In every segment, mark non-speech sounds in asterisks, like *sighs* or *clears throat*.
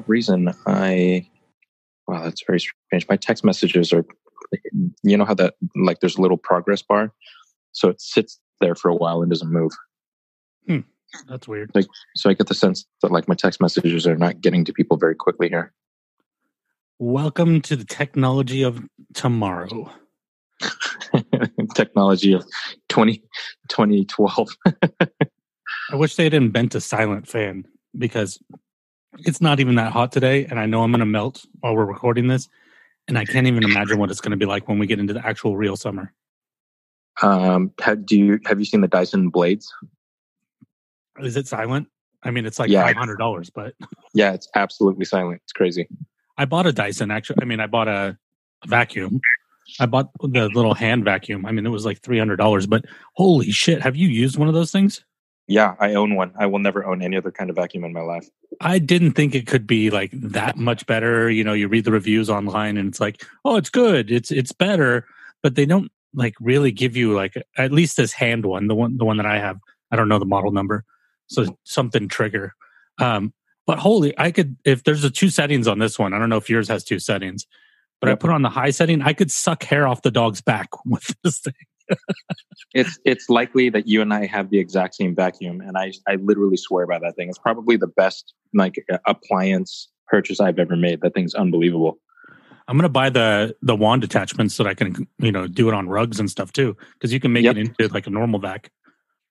Odd reason, I wow, that's very strange. My text messages are, you know how that like there's a little progress bar, so it sits there for a while and doesn't move. Hmm. That's weird. Like, so I get the sense that like my text messages are not getting to people very quickly here. Welcome to the technology of tomorrow. *laughs* Technology of 20, 2012. *laughs* I wish they had invent a silent fan because it's not even that hot today, and I know I'm going to melt while we're recording this, and I can't even imagine what it's going to be like when we get into the actual real summer. um, have, do you have you seen the Dyson blades? Is it silent? I mean, it's like Yeah. five hundred dollars, but *laughs* Yeah, it's absolutely silent. It's crazy. I bought a Dyson. Actually, I mean, I bought a, a vacuum. I bought the little hand vacuum. I mean, it was like three hundred dollars, but holy shit! Have you used one of those things? Yeah, I own one. I will never own any other kind of vacuum in my life. I didn't think it could be like that much better. You know, you read the reviews online and it's like, oh, it's good, it's it's better, but they don't like really give you like at least this hand one, the one the one that I have. I don't know the model number, so something trigger. Um, but holy, I could if there's a two settings on this one. I don't know if yours has two settings, but I put on the high setting. I could suck hair off the dog's back *laughs* with this thing. It's it's likely that you and I have the exact same vacuum, and I I literally swear by that thing. It's probably the best like appliance purchase I've ever made. That thing's unbelievable. I'm gonna buy the the wand attachments so that I can you know do it on rugs and stuff too, because you can make Yep. it into like a normal vac.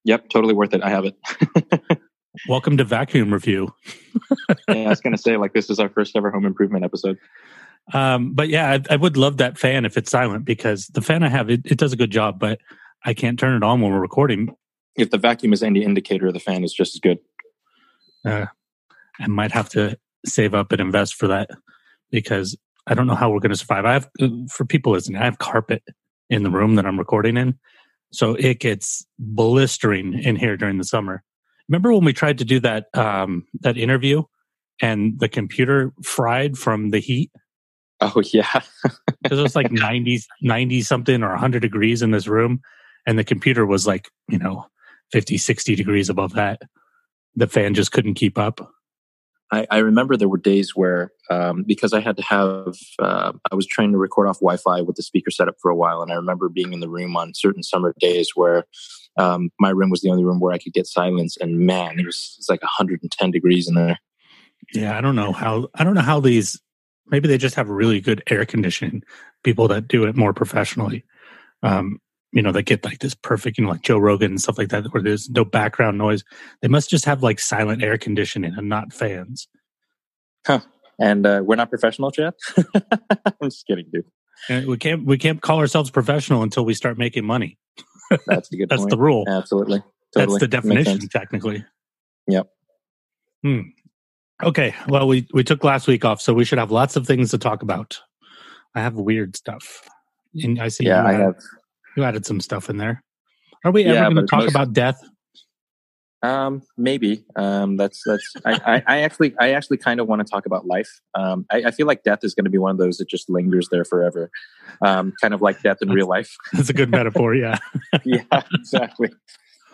Yep, totally worth it. I have it. *laughs* Welcome to vacuum review. yeah, I was gonna say like this is our first ever home improvement episode. Um, but yeah, I, I would love that fan if it's silent because the fan I have it, it does a good job, but I can't turn it on when we're recording. If the vacuum is any indicator, the fan is just as good. Uh, I might have to save up and invest for that because I don't know how we're going to survive. I have for people listening, I have carpet in the room that I'm recording in, so it gets blistering in here during the summer. Remember when we tried to do that um, that interview and the computer fried from the heat? Oh *laughs* yeah, because it was like 90, 90 something or 100 degrees in this room and the computer was like you know 50 60 degrees above that. The fan just couldn't keep up. I, I remember there were days where um, because I had to have uh, I was trying to record off Wi-Fi with the speaker set up for a while, and I remember being in the room on certain summer days where um, my room was the only room where I could get silence, and man, it was, it was like 110 degrees in there. yeah i don't know how i don't know how these maybe they just have really good air conditioning people that do it more professionally um you know that get like this perfect you know like joe rogan and stuff like that where there's no background noise they must just have like silent air conditioning and not fans Huh? And uh, we're not professional, Chad. *laughs* I'm just kidding, dude. and we can't we can't call ourselves professional until we start making money *laughs* That's a good that's point. the rule Absolutely. That's the definition, technically. Yep. Hmm. Okay. Well, we we took last week off, so we should have lots of things to talk about. I have weird stuff. And I see Yeah, you, I added, have. you added some stuff in there. Are we ever Yeah, going to talk most- about death? Um, maybe. Um, that's that's. I, I, I actually, I actually kind of want to talk about life. Um, I, I feel like death is going to be one of those that just lingers there forever. Um, kind of like death in real life. That's a good metaphor. Yeah. *laughs* yeah, exactly.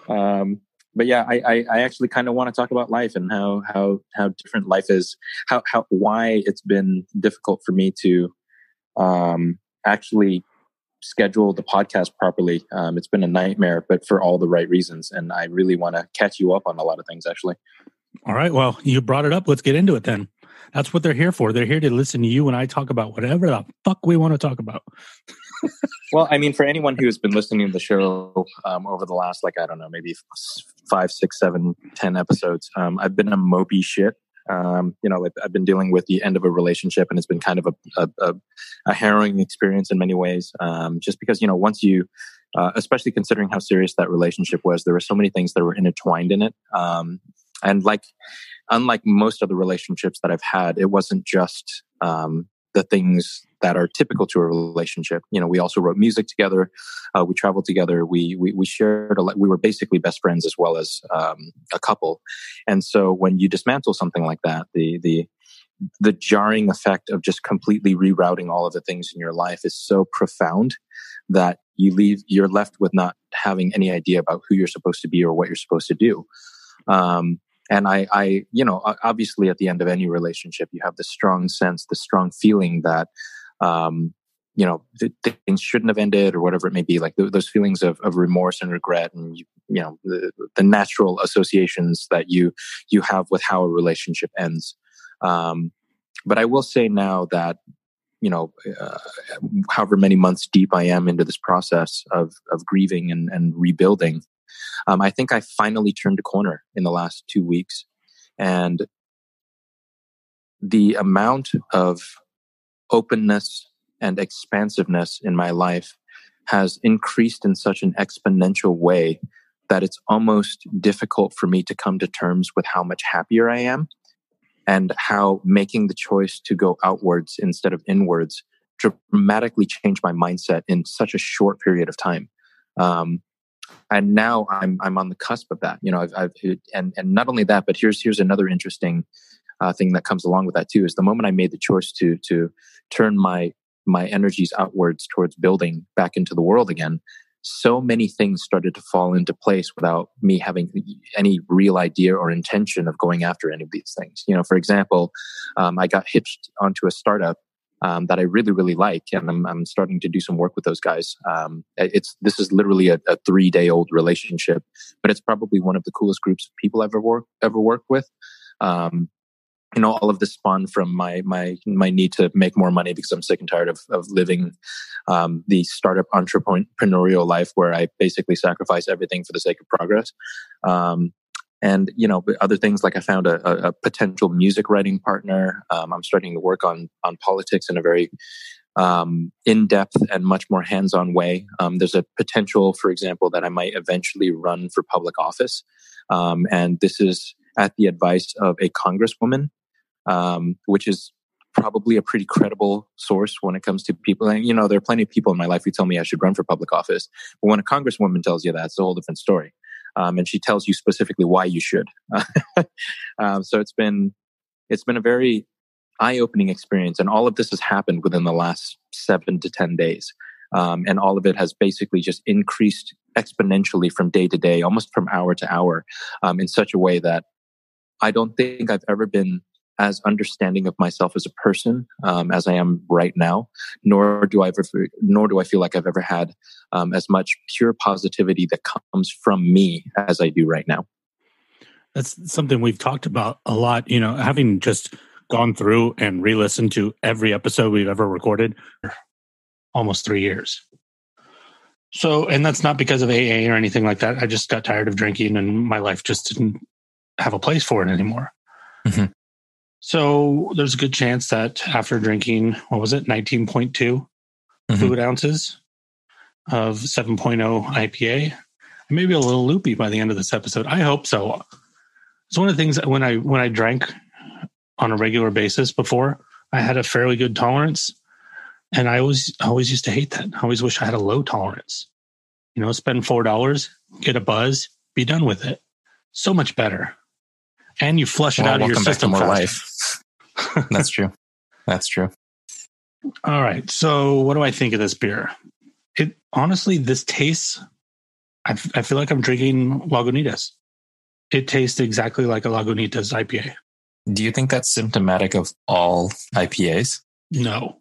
Um, but yeah, I, I, I actually kind of want to talk about life and how how how different life is. How how why it's been difficult for me to um, actually schedule the podcast properly. Um, it's been a nightmare, but for all the right reasons. And I really want to catch you up on a lot of things. Actually, All right. Well, you brought it up. Let's get into it then. That's what they're here for. They're here to listen to you and I talk about whatever the fuck we want to talk about. *laughs* well, I mean, for anyone who's been listening to the show um, over the last, like I don't know, maybe five, six, seven, ten episodes, um, I've been a mopey shit. Um, you know, I've been dealing with the end of a relationship, and it's been kind of a a, a, a harrowing experience in many ways. Um, just because you know, once you, uh, especially considering how serious that relationship was, there were so many things that were intertwined in it. Um, and like, unlike most of the relationships that I've had, it wasn't just um, the things that are typical to a relationship. You know, we also wrote music together. Uh, we traveled together. We, we, we shared a. We were basically best friends as well as um, a couple. And so when you dismantle something like that, the, the, the jarring effect of just completely rerouting all of the things in your life is so profound that you leave, you're left with not having any idea about who you're supposed to be or what you're supposed to do. Um, and I, I, you know, obviously at the end of any relationship, you have the strong sense, the strong feeling that, um, you know, th- things shouldn't have ended or whatever it may be. Like th- those feelings of, of remorse and regret, and you, you know, the, the natural associations that you you have with how a relationship ends. Um, but I will say now that you know, uh, however many months deep I am into this process of of grieving and, and rebuilding, um, I think I finally turned a corner in the last two weeks, and the amount of openness and expansiveness in my life has increased in such an exponential way that it's almost difficult for me to come to terms with how much happier I am and how making the choice to go outwards instead of inwards dramatically changed my mindset in such a short period of time. Um, and now I'm I'm on the cusp of that. You know, I've, I've and and not only that, but here's here's another interesting uh, thing that comes along with that too. Is the moment I made the choice to to turn my my energies outwards towards building back into the world again, so many things started to fall into place without me having any real idea or intention of going after any of these things. You know, for example, um, I got hitched onto a startup um, that I really, really like, and I'm, I'm starting to do some work with those guys. Um, it's this is literally a, a three day old relationship, but it's probably one of the coolest groups of people I've ever worked ever worked with. Um, you know, all of this spawned from my my my need to make more money because I'm sick and tired of of living um, the startup entrepreneurial life where I basically sacrifice everything for the sake of progress. And you know other things like i found a, a, a potential music writing partner. Um, i'm starting to work on on politics in a very um, in-depth and much more hands-on way. Um, there's a potential for example that i might eventually run for public office. Um, and this is at the advice of a congresswoman um, which is probably a pretty credible source when it comes to people. And you know there are plenty of people in my life who tell me i should run for public office. But when a congresswoman tells you that it's a whole different story um, and she tells you specifically why you should. *laughs* um, so it's been it's been a very eye-opening experience, and all of this has happened within the last seven to ten days, um, and all of it has basically just increased exponentially from day to day, almost from hour to hour, um, in such a way that I don't think I've ever been as understanding of myself as a person um, as I am right now, nor do I ever, nor do I feel like I've ever had um, as much pure positivity that comes from me as I do right now. That's something we've talked about a lot. You know, having just gone through and re-listened to every episode we've ever recorded, almost three years. So, and that's not because of AA or anything like that. I just got tired of drinking, and my life just didn't have a place for it anymore. Mhm. So there's a good chance that after drinking, what was it, 19.2 Mhm. fluid ounces of 7.0 IPA, I may be a little loopy by the end of this episode. I hope so. It's one of the things that when I when I drank on a regular basis before, I had a fairly good tolerance. And I always, I always used to hate that. I always wish I had a low tolerance. You know, spend four dollars, get a buzz, be done with it. So much better. And you flush it Well, out of your welcome back to system more life. *laughs* That's true. That's true. All right. So, what do I think of this beer? It honestly, this tastes. I, f- I feel like I'm drinking Lagunitas. It tastes exactly like a Lagunitas IPA. Do you think that's symptomatic of all IPAs? No,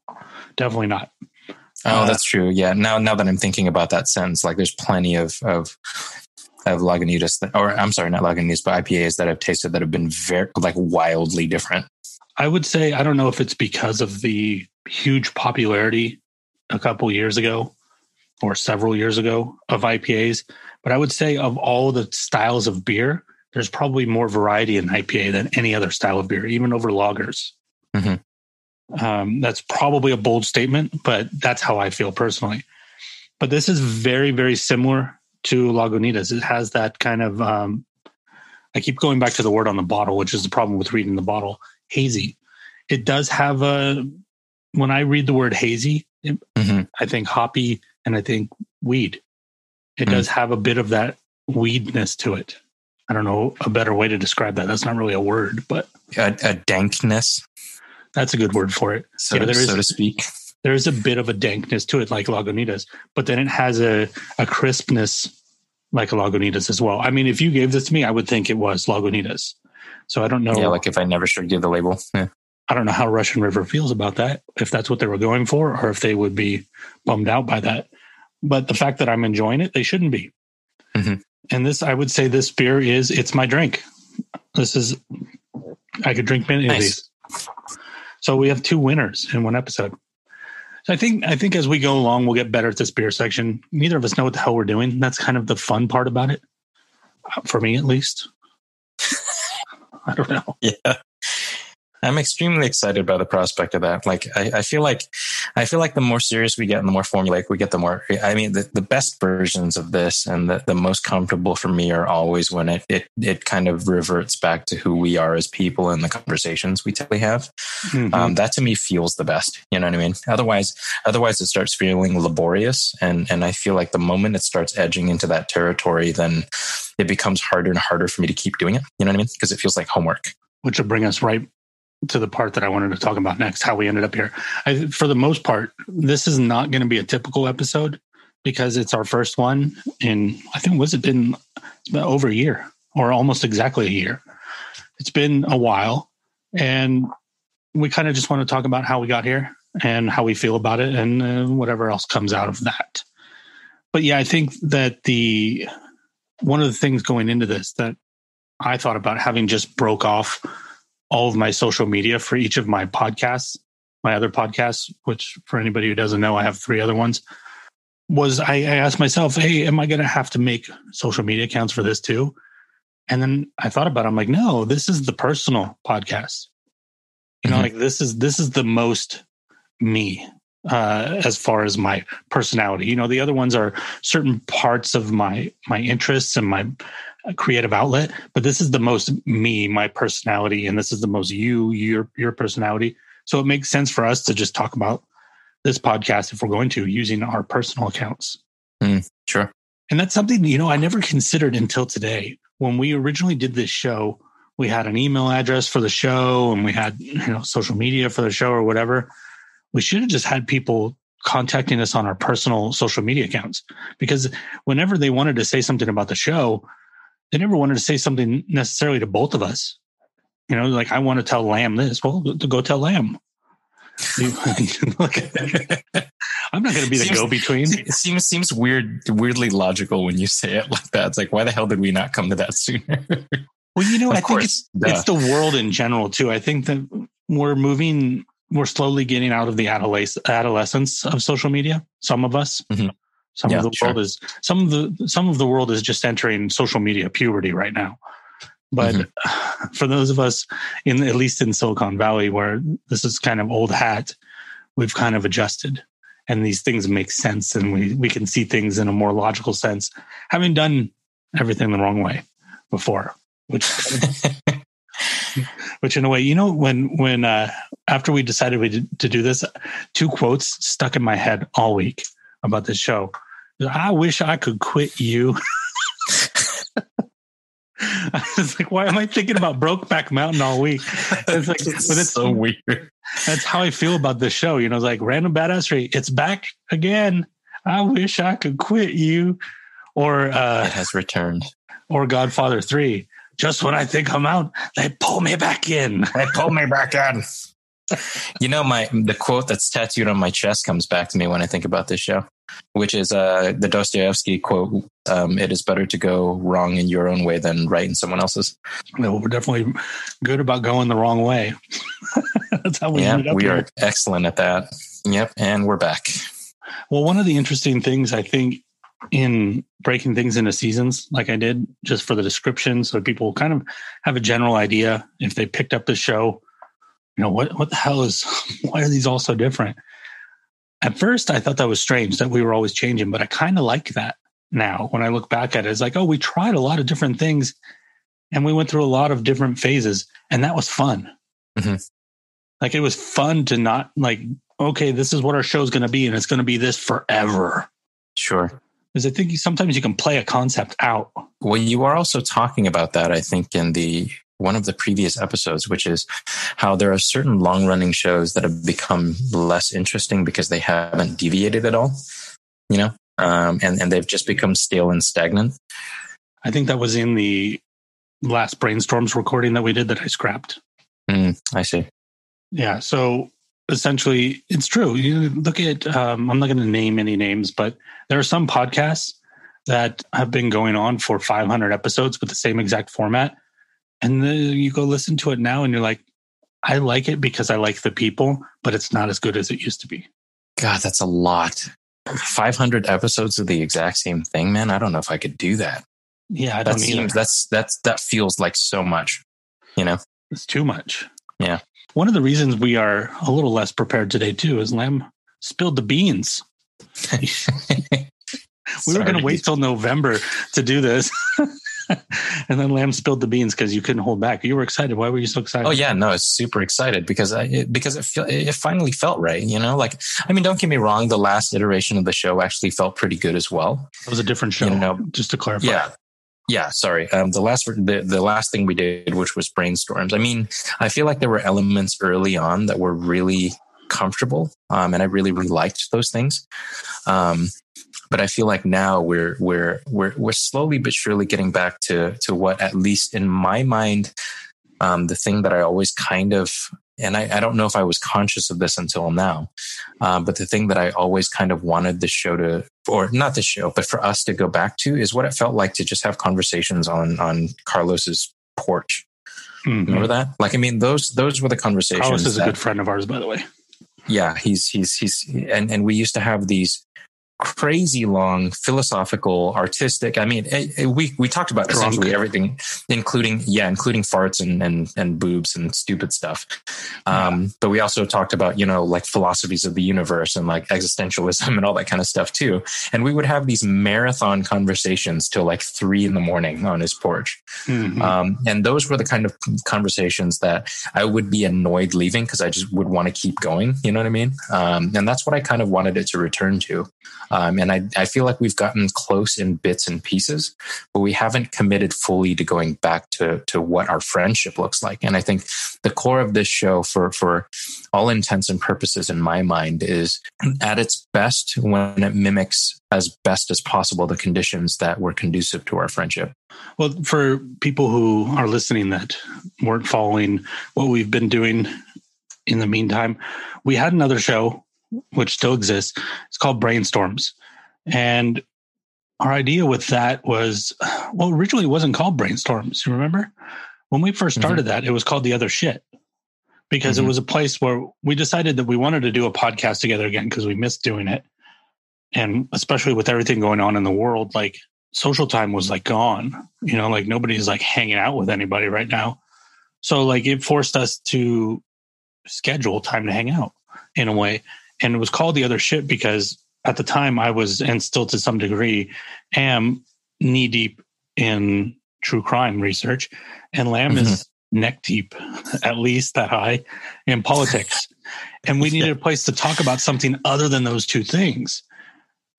definitely not. Oh, Uh, that's true. Yeah. Now, now that I'm thinking about that sentence, like there's plenty of of of Lagunitas, that, or I'm sorry, not Lagunitas, but IPAs that I've tasted that have been very like wildly different. I would say I don't know if it's because of the huge popularity a couple years ago or several years ago of IPAs, but I would say of all the styles of beer, there's probably more variety in IPA than any other style of beer, even over lagers. Mhm. Um, that's probably a bold statement, but that's how I feel personally. But this is very, very similar to Lagunitas. It has that kind of, um, I keep going back to the word on the bottle, which is the problem with reading the bottle hazy. It does have a, when I read the word hazy, it- hmm I think hoppy and I think weed. It Mm. does have a bit of that weedness to it. I don't know a better way to describe that. That's not really a word, but A, a dankness, that's a good word for it. so, Yeah, there is- so to speak. There's a bit of a dankness to it, like Lagunitas, but then it has a, a crispness like a Lagunitas as well. I mean, if you gave this to me, I would think it was Lagunitas. So I don't know. Yeah, like if I never should give the label. *laughs* Yeah. I don't know how Russian River feels about that, if that's what they were going for, or if they would be bummed out by that. But the fact that I'm enjoying it, they shouldn't be. Mhm. And this, I would say, this beer is it's my drink. This is I could drink many of these. So we have two winners in one episode. So I think I think as we go along, we'll get better at this beer section. Neither of us know what the hell we're doing. That's kind of the fun part about it, Uh, for me at least. *laughs* I don't know. *laughs* Yeah. I'm extremely excited by the prospect of that. Like, I, I feel like, I feel like the more serious we get and the more formulaic we get, the more, I mean, the, the best versions of this and the, the most comfortable for me are always when it, it, it kind of reverts back to who we are as people and the conversations we typically have. Mhm. Um, that to me feels the best. You know what I mean? Otherwise, otherwise it starts feeling laborious. And, and I feel like the moment it starts edging into that territory, then it becomes harder and harder for me to keep doing it. You know what I mean? Because it feels like homework. which will bring us right to the part that I wanted to talk about next, how we ended up here. I, for the most part, this is not going to be a typical episode because it's our first one in, I think, was it been, over a year or almost exactly a year. It's been a while. And we kind of just want to talk about how we got here and how we feel about it and uh, whatever else comes out of that. But yeah, I think that the, one of the things going into this that I thought about having just broke off all of my social media for each of my podcasts, my other podcasts, which for anybody who doesn't know, I have three other ones. Was I, I asked myself, hey, am I going to have to make social media accounts for this too? And then I thought about it. I'm like, no, this is the personal podcast. You know, Mhm. like this is this is the most me uh, as far as my personality. You know, the other ones are certain parts of my my interests and my creative outlet, but this is the most me, my personality, and this is the most you, your your personality. So it makes sense for us to just talk about this podcast if we're going to using our personal accounts. Sure. And that's something, you know, I never considered until today. When we originally did this show, we had an email address for the show and we had, you know, social media for the show or whatever. We should have just had people contacting us on our personal social media accounts because whenever they wanted to say something about the show, they never wanted to say something necessarily to both of us. You know, like I want to tell Lam this. Well, go tell Lam. *laughs* I'm not going to be the Seems- go between. It *laughs* seems seems weird, weirdly logical when you say it like that. It's like, why the hell did we not come to that sooner? Well, you know, Of I think it's, it's the world in general too. I think that we're moving, we're slowly getting out of the adolesc- adolescence of social media. Some of us, Mhm. some Yeah, of the sure. world is some of the some of the world is just entering social media puberty right now. But Mm-hmm. *sighs* for those of us in at least in Silicon Valley, where this is kind of old hat, we've kind of adjusted, and these things make sense, and we we can see things in a more logical sense, having done everything the wrong way before, which *laughs* *laughs* which in a way, you know, when when uh, after we decided we did, to do this, two quotes stuck in my head all week about this show. I wish I could quit you. *laughs* I was like, why am I thinking about Brokeback Mountain all week? It's like, It's but it's so weird. that's how I feel about this show. You know, it's like random badassery. It's back again. I wish I could quit you. Or It uh has returned. or Godfather 3. Just when I think I'm out, they pull me back in. They pull me back in. You know, my the quote that's tattooed on my chest comes back to me when I think about this show, which is uh, the Dostoevsky quote: um, "It is better to go wrong in your own way than right in someone else's." No, we're definitely good about going the wrong way. *laughs* That's how we yeah, ended up we here. are excellent at that. Yep, and we're back. Well, one of the interesting things I think in breaking things into seasons, like I did, just for the description, so people kind of have a general idea if they picked up the show. You know what? What the hell is? *laughs* Why are these all so different? At first, I thought that was strange that we were always changing, but I kind of like that now. When I look back at it, it's like, oh, we tried a lot of different things, and we went through a lot of different phases, and that was fun. Mhm. Like it was fun to not like, okay, this is what our show's going to be, and it's going to be this forever. Sure. Because I think sometimes you can play a concept out. Well, you are also talking about that, I think, in the one of the previous episodes, which is how there are certain long running shows that have become less interesting because they haven't deviated at all, you know, um, and, and they've just become stale and stagnant. I think that was in the last brainstorms recording that we did that I scrapped. Mm, I see. Yeah. So essentially, it's true. You look at, um, I'm not going to name any names, but there are some podcasts that have been going on for 500 episodes with the same exact format. And then you go listen to it now and you're like, I like it because I like the people, but it's not as good as it used to be. God, that's a lot. 500 episodes of the exact same thing, man. I don't know if I could do that. Yeah, I That don't either. seems, that's, that's, that feels like so much, you know? It's too much. Yeah. One of the reasons we are a little less prepared today too is Lam spilled the beans. *laughs* we were going to wait till November to do this. *laughs* and then Lam spilled the beans because you couldn't hold back. You were excited. Why were you so excited? Oh yeah, no, it's super excited because I it, because it feel, it finally felt right. You know, like I mean, don't get me wrong, the last iteration of the show actually felt pretty good as well. It was a different show. You know, just to clarify. Yeah, yeah. Sorry, um, the last the the last thing we did, which was brainstorms. I mean, I feel like there were elements early on that were really comfortable, um, and I really really liked those things. Um, but I feel like now we're we're we're we're slowly but surely getting back to to what at least in my mind um, the thing that I always kind of and I, I don't know if I was conscious of this until now, um, but the thing that I always kind of wanted the show to, or not the show, but for us to go back to is what it felt like to just have conversations on on Carlos's porch. Mhm. Remember that? Like, I mean, those those were the conversations. Carlos is a good friend of ours, by the way. yeah he's he's he's and and we used to have these crazy long philosophical artistic i mean eh, eh, we we talked about Drunk. essentially everything including yeah including farts and and and boobs and stupid stuff um but we also talked about you know like philosophies of the universe and like existentialism *laughs* and all that kind of stuff too and we would have these marathon conversations till like three in the morning on his porch Mhm. um, and those were the kind of conversations that I would be annoyed leaving because I just would want to keep going. You know what I mean? Um, and that's what I kind of wanted it to return to. Um, and I, I feel like we've gotten close in bits and pieces, but we haven't committed fully to going back to, to what our friendship looks like. And I think the core of this show for, for all intents and purposes in my mind is at its best when it mimics as best as possible the conditions that were conducive to our friendship. Well, for people who are listening that weren't following what we've been doing in the meantime, we had another show which still exists. It's called Brainstorms. And our idea with that was well, originally it wasn't called Brainstorms. You remember? When we first started that, it was called The Other Shit because Mhm. it was a place where we decided that we wanted to do a podcast together again because we missed doing it. And especially with everything going on in the world, like social time was like gone. You know, like nobody's like hanging out with anybody right now. So like it forced us to schedule time to hang out in a way. And it was called the other shit because at the time I was and still to some degree am knee deep in true crime research. And Lam is neck deep, *laughs* at least that high in politics. *laughs* and we needed a place to talk about something other than those two things.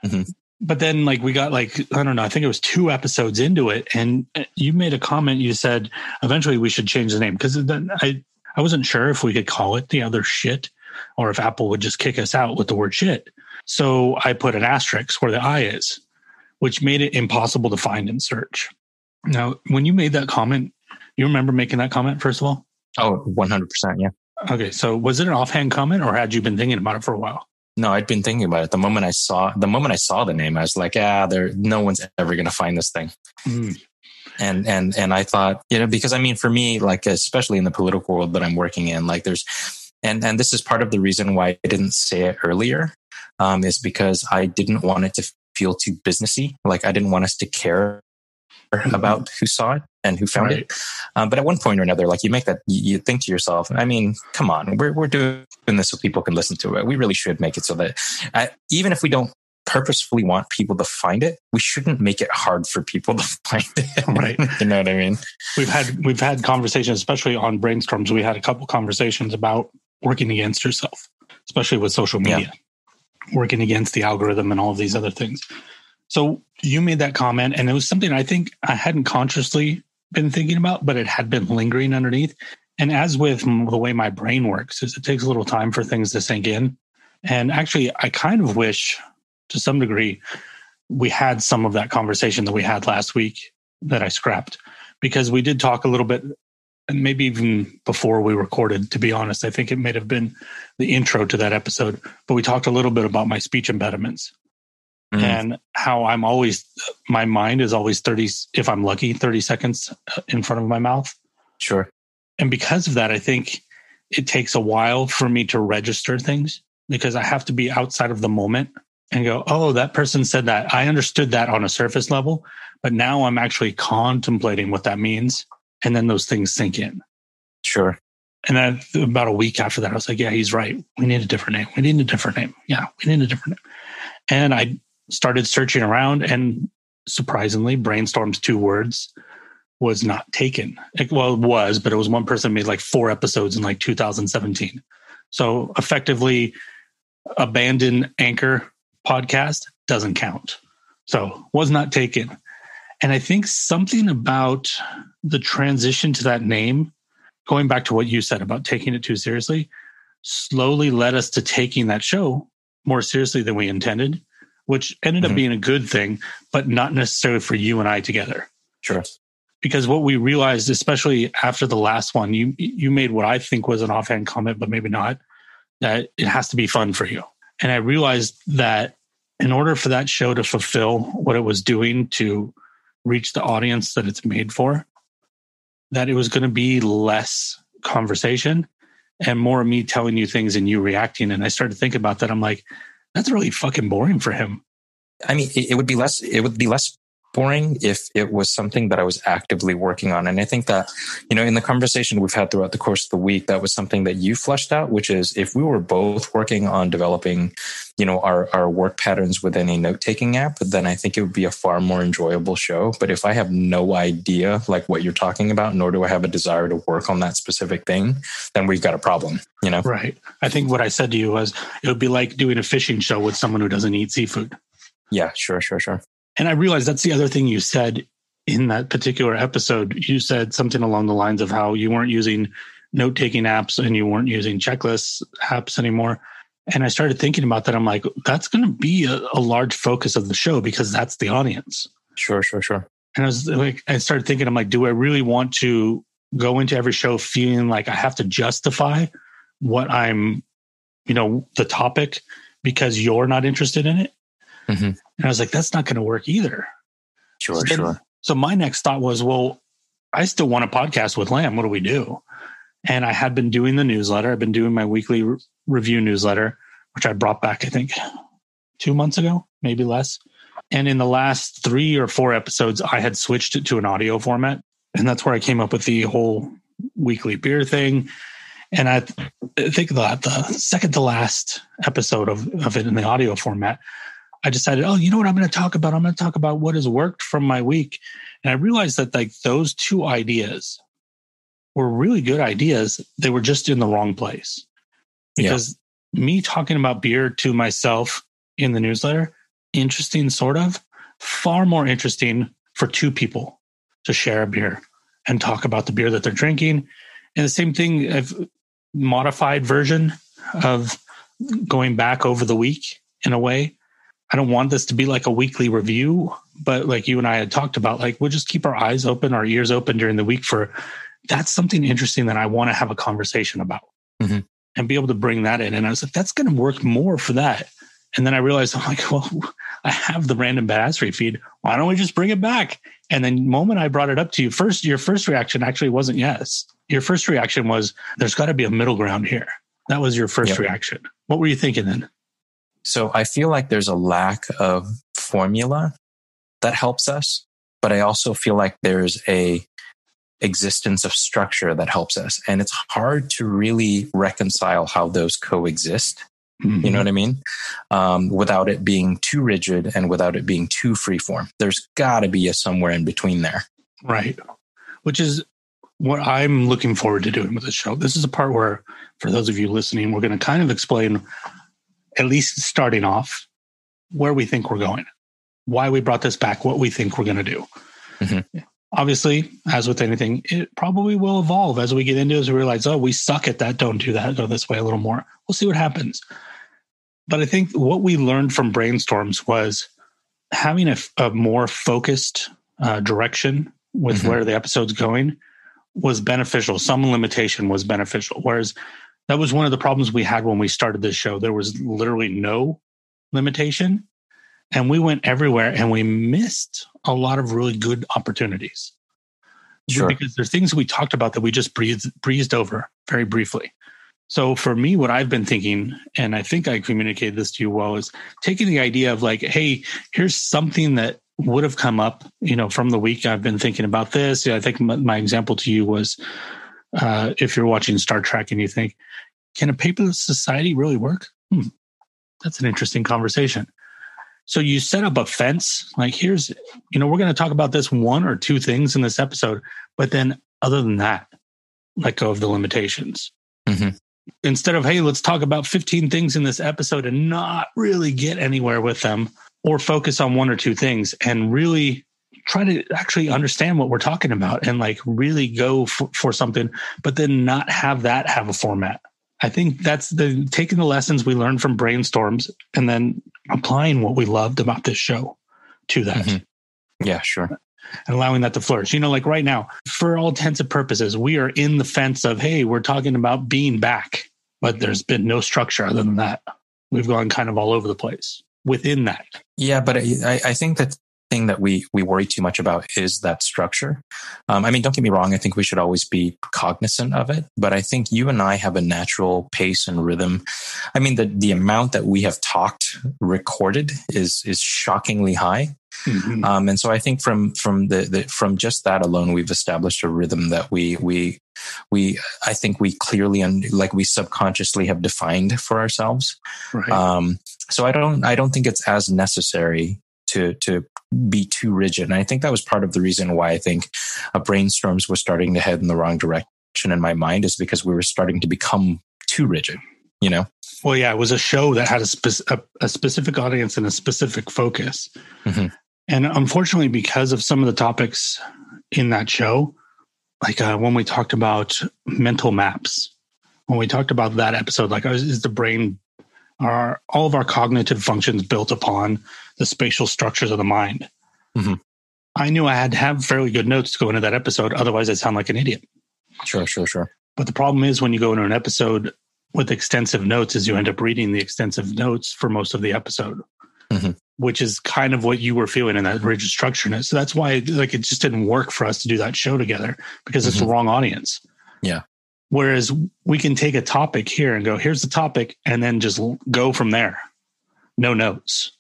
Mhm. But then, like, we got like, I don't know, I think it was two episodes into it. And you made a comment. You said eventually we should change the name because then I, I wasn't sure if we could call it the other shit or if Apple would just kick us out with the word shit. So I put an asterisk where the I is, which made it impossible to find in search. Now, when you made that comment, you remember making that comment, first of all? Oh, 100%. Yeah. Okay. So was it an offhand comment or had you been thinking about it for a while? No, I'd been thinking about it. The moment I saw the moment I saw the name, I was like, ah, there no one's ever gonna find this thing. Mm, And and and I thought, you know, because I mean for me, like especially in the political world that I'm working in, like there's and and this is part of the reason why I didn't say it earlier, um, is because I didn't want it to feel too businessy. Like I didn't want us to care about who saw it and who found Right. it. Um, but at one point or another, like you make that, you, you think to yourself, I mean, come on, we're, we're doing this so people can listen to it. We really should make it so that I, even if we don't purposefully want people to find it, we shouldn't make it hard for people to *laughs* find it. Right. *laughs* you know what I mean? we've had we've had conversations, especially on brainstorms. We had a couple conversations about working against yourself, especially with social Yeah. media, working against the algorithm and all of these other things. So you made that comment, and it was something I think I hadn't consciously been thinking about, but it had been lingering underneath. And as with the way my brain works, is it takes a little time for things to sink in. And actually, I kind of wish, to some degree, we had some of that conversation that we had last week that I scrapped because we did talk a little bit, and maybe even before we recorded. To be honest, I think it may have been the intro to that episode, but we talked a little bit about my speech impediments Mhm. and how I'm always my mind is always 30 if I'm lucky 30 seconds uh, in front of my mouth Sure. and because of that I think it takes a while for me to register things because I have to be outside of the moment and go oh that person said that I understood that on a surface level but now I'm actually contemplating what that means and then those things sink in Sure. and then about a week after that, I was like, yeah, he's right. We need a different name. We need a different name. Yeah, we need a different name. And I started searching around, and surprisingly, Brainstorm's two words was not taken. Like, well, it was, but it was one person made like four episodes in like 2017. So effectively, abandoned Anchor podcast doesn't count. So was not taken. And I think something about the transition to that name going back to what you said about taking it too seriously, slowly led us to taking that show more seriously than we intended, which ended Mhm. up being a good thing, but not necessarily for you and I together. Sure. Because what we realized, especially after the last one, you you made what I think was an offhand comment, but maybe not, that it has to be fun for you. And I realized that in order for that show to fulfill what it was doing to reach the audience that it's made for, that it was going to be less conversation and more of me telling you things and you reacting. And I started thinking about that. I'm like, that's really fucking boring for him. I mean, it would be less. It would be less boring if it was something that I was actively working on. And I think that, you know, in the conversation we've had throughout the course of the week, that was something that you fleshed out, which is if we were both working on developing, you know, our, our work patterns within a note taking app, then I think it would be a far more enjoyable show. But if I have no idea like what you're talking about, nor do I have a desire to work on that specific thing, then we've got a problem, you know? Right. I think what I said to you was it would be like doing a fishing show with someone who doesn't eat seafood. Yeah, sure, sure, sure. And I realized that's the other thing you said in that particular episode. You said something along the lines of how you weren't using note taking apps and you weren't using checklist apps anymore. And I started thinking about that. I'm like, that's going to be a, a large focus of the show because that's the audience. Sure, sure, sure. And I was like, I started thinking, I'm like, do I really want to go into every show feeling like I have to justify what I'm, you know, the topic because you're not interested in it? Mhm. And I was like, that's not going to work either. Sure, So then- sure. So my next thought was, well, I still want a podcast with Lam. What do we do? And I had been doing the newsletter. I've been doing my weekly re- review newsletter, which I brought back, I think, two months ago, maybe less. And in the last three or four episodes, I had switched it to an audio format. And that's where I came up with the whole weekly beer thing. And I th- I think the, the second to last episode of, of it in the audio format, I decided, oh, you know what I'm going to talk about? I'm going to talk about what has worked from my week. And I realized that like those two ideas were really good ideas. They were just in the wrong place. Yeah. Because me talking about beer to myself in the newsletter, interesting, sort of, far more interesting for two people to share a beer and talk about the beer that they're drinking. And the same thing, a modified version of going back over the week in a way. I don't want this to be like a weekly review, but like you and I had talked about, like we'll just keep our eyes open, our ears open during the week for that's something interesting that I want to have a conversation about Mhm. and be able to bring that in. And I was like, that's going to work more for that. And then I realized, I'm like, *laughs* well, I have the random badassery feed. Why don't we just bring it back? And then the moment I brought it up to you, first, your first reaction actually wasn't yes. Your first reaction was, there's got to be a middle ground here. That was your first Yep. reaction. What were you thinking then? So I feel like there's a lack of formula that helps us, but I also feel like there's a existence of structure that helps us. And it's hard to really reconcile how those coexist. You know what I mean? Um, without it being too rigid and without it being too freeform. There's got to be a somewhere in between there. Right. Which is what I'm looking forward to doing with this show. This is a part where, for those of you listening, we're going to kind of explain, at least starting off, where we think we're going, why we brought this back, what we think we're going to do. Mhm. Obviously, as with anything, it probably will evolve as we get into it, as we realize, oh, we suck at that. Don't do that. Go this way a little more. We'll see what happens. But I think what we learned from brainstorms was having a, a more focused uh, direction with Mhm. where the episode's going was beneficial. Some limitation was beneficial. Whereas that was one of the problems we had when we started this show. There was literally no limitation. And we went everywhere and we missed a lot of really good opportunities. Sure. Because there's things we talked about that we just breezed, breezed over very briefly. So for me, what I've been thinking, and I think I communicated this to you well, is taking the idea of like, hey, here's something that would have come up, you know, from the week I've been thinking about this. I think my, my example to you was uh, if you're watching Star Trek and you think, can a paperless society really work? Hmm. That's an interesting conversation. So you set up a fence, like here's, you know, we're going to talk about this one or two things in this episode, but then other than that, let go of the limitations. Mhm. Instead of, hey, let's talk about 15 things in this episode and not really get anywhere with them or focus on one or two things and really try to actually understand what we're talking about and like really go for, for something, but then not have that have a format. I think that's the taking the lessons we learned from brainstorms and then applying what we loved about this show to that Mhm. Yeah, sure. and allowing that to flourish. You know, like right now, for all intents and purposes, we are in the fence of, hey, we're talking about being back, but there's been no structure other than that. We've gone kind of all over the place within that. Yeah, but I, I I think that thing that we we worry too much about is that structure. Um, I mean, don't get me wrong. I think we should always be cognizant of it, but I think you and I have a natural pace and rhythm. I mean, the the amount that we have talked recorded is is shockingly high. Um, and so I think from from the, the from just that alone, we've established a rhythm that we we we I think we clearly and like we subconsciously have defined for ourselves. Right. Um, so I don't I don't think it's as necessary to to be too rigid. And I think that was part of the reason why I think uh, brainstorms was starting to head in the wrong direction in my mind is because we were starting to become too rigid. You know. well, yeah, it was a show that had a, spec- a, a specific audience and a specific focus. Mhm. And unfortunately, because of some of the topics in that show, like uh, when we talked about mental maps, when we talked about that episode, like is the brain, are all of our cognitive functions built upon the spatial structures of the mind? Mhm. I knew I had to have fairly good notes to go into that episode. Otherwise, I'd sound like an idiot. Sure. Sure. Sure. But the problem is when you go into an episode with extensive notes is you end up reading the extensive notes for most of the episode, Mhm. which is kind of what you were feeling in that rigid structure. So that's why like it just didn't work for us to do that show together because it's the wrong audience. Yeah. Whereas we can take a topic here and go, here's the topic, and then just go from there. No notes.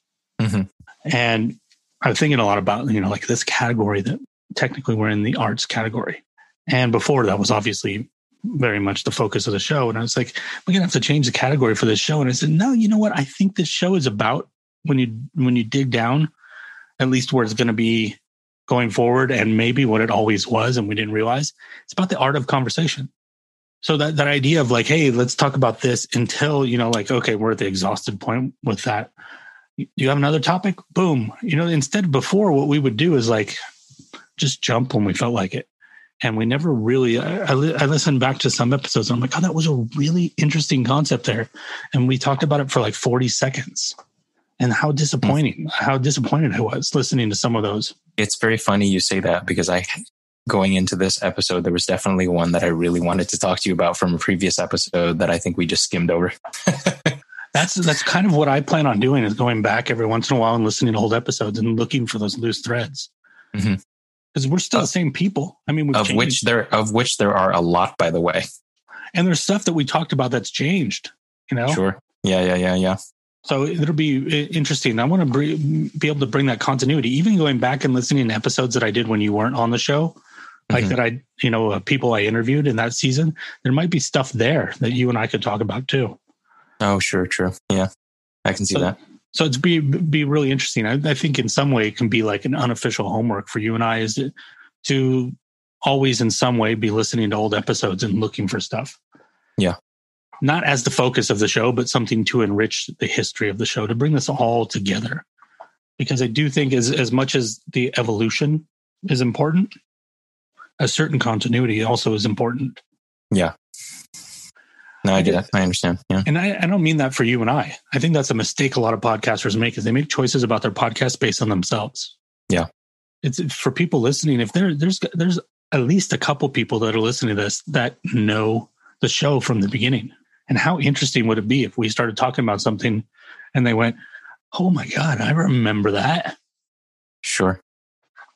Mhm. And I'm thinking a lot about, you know, like this category that technically we're in the arts category. And before that was obviously very much the focus of the show. And I was like, we're gonna have to change the category for this show. And I said, no, you know what? I think this show is about when you when you dig down, at least where it's gonna be going forward and maybe what it always was and we didn't realize. It's about the art of conversation. So that, that idea of like, hey, let's talk about this until, you know, like, okay, we're at the exhausted point with that. You have another topic? Boom. You know, instead before what we would do is like just jump when we felt like it. And we never really, I, I, I listened back to some episodes and I'm like, oh, that was a really interesting concept there. And we talked about it for like 40 seconds and how disappointing, how disappointed I was listening to some of those. It's very funny you say that because I, going into this episode, there was definitely one that I really wanted to talk to you about from a previous episode that I think we just skimmed over. *laughs* That's that's kind of what I plan on doing is going back every once in a while and listening to old episodes and looking for those loose threads. Because we're still Uh, the same people. I mean, we've of changed. which there, of which there are a lot, by the way. and there's stuff that we talked about that's changed. You know, Sure. Yeah. Yeah. Yeah. Yeah. so it'll be interesting. I want to br- be able to bring that continuity, even going back and listening to episodes that I did when you weren't on the show, like Mhm. that I, you know, uh, people I interviewed in that season. There might be stuff there that you and I could talk about too. Oh, sure. True. Yeah. I can see So- that. So it's be be really interesting. I, I think in some way it can be like an unofficial homework for you and I is to, to always in some way be listening to old episodes and looking for stuff. Yeah. Not as the focus of the show, but something to enrich the history of the show, to bring this all together. Because I do think as as much as the evolution is important, a certain continuity also is important. No, I I get get- it. I understand. Yeah. And I, I don't mean that for you and I. I think that's a mistake a lot of podcasters make is they make choices about their podcast based on themselves. Yeah. It's for people listening. If there there's there's at least a couple people that are listening to this that know the show from the beginning. And how interesting would it be if we started talking about something and they went, "Oh my god, I remember that." Sure.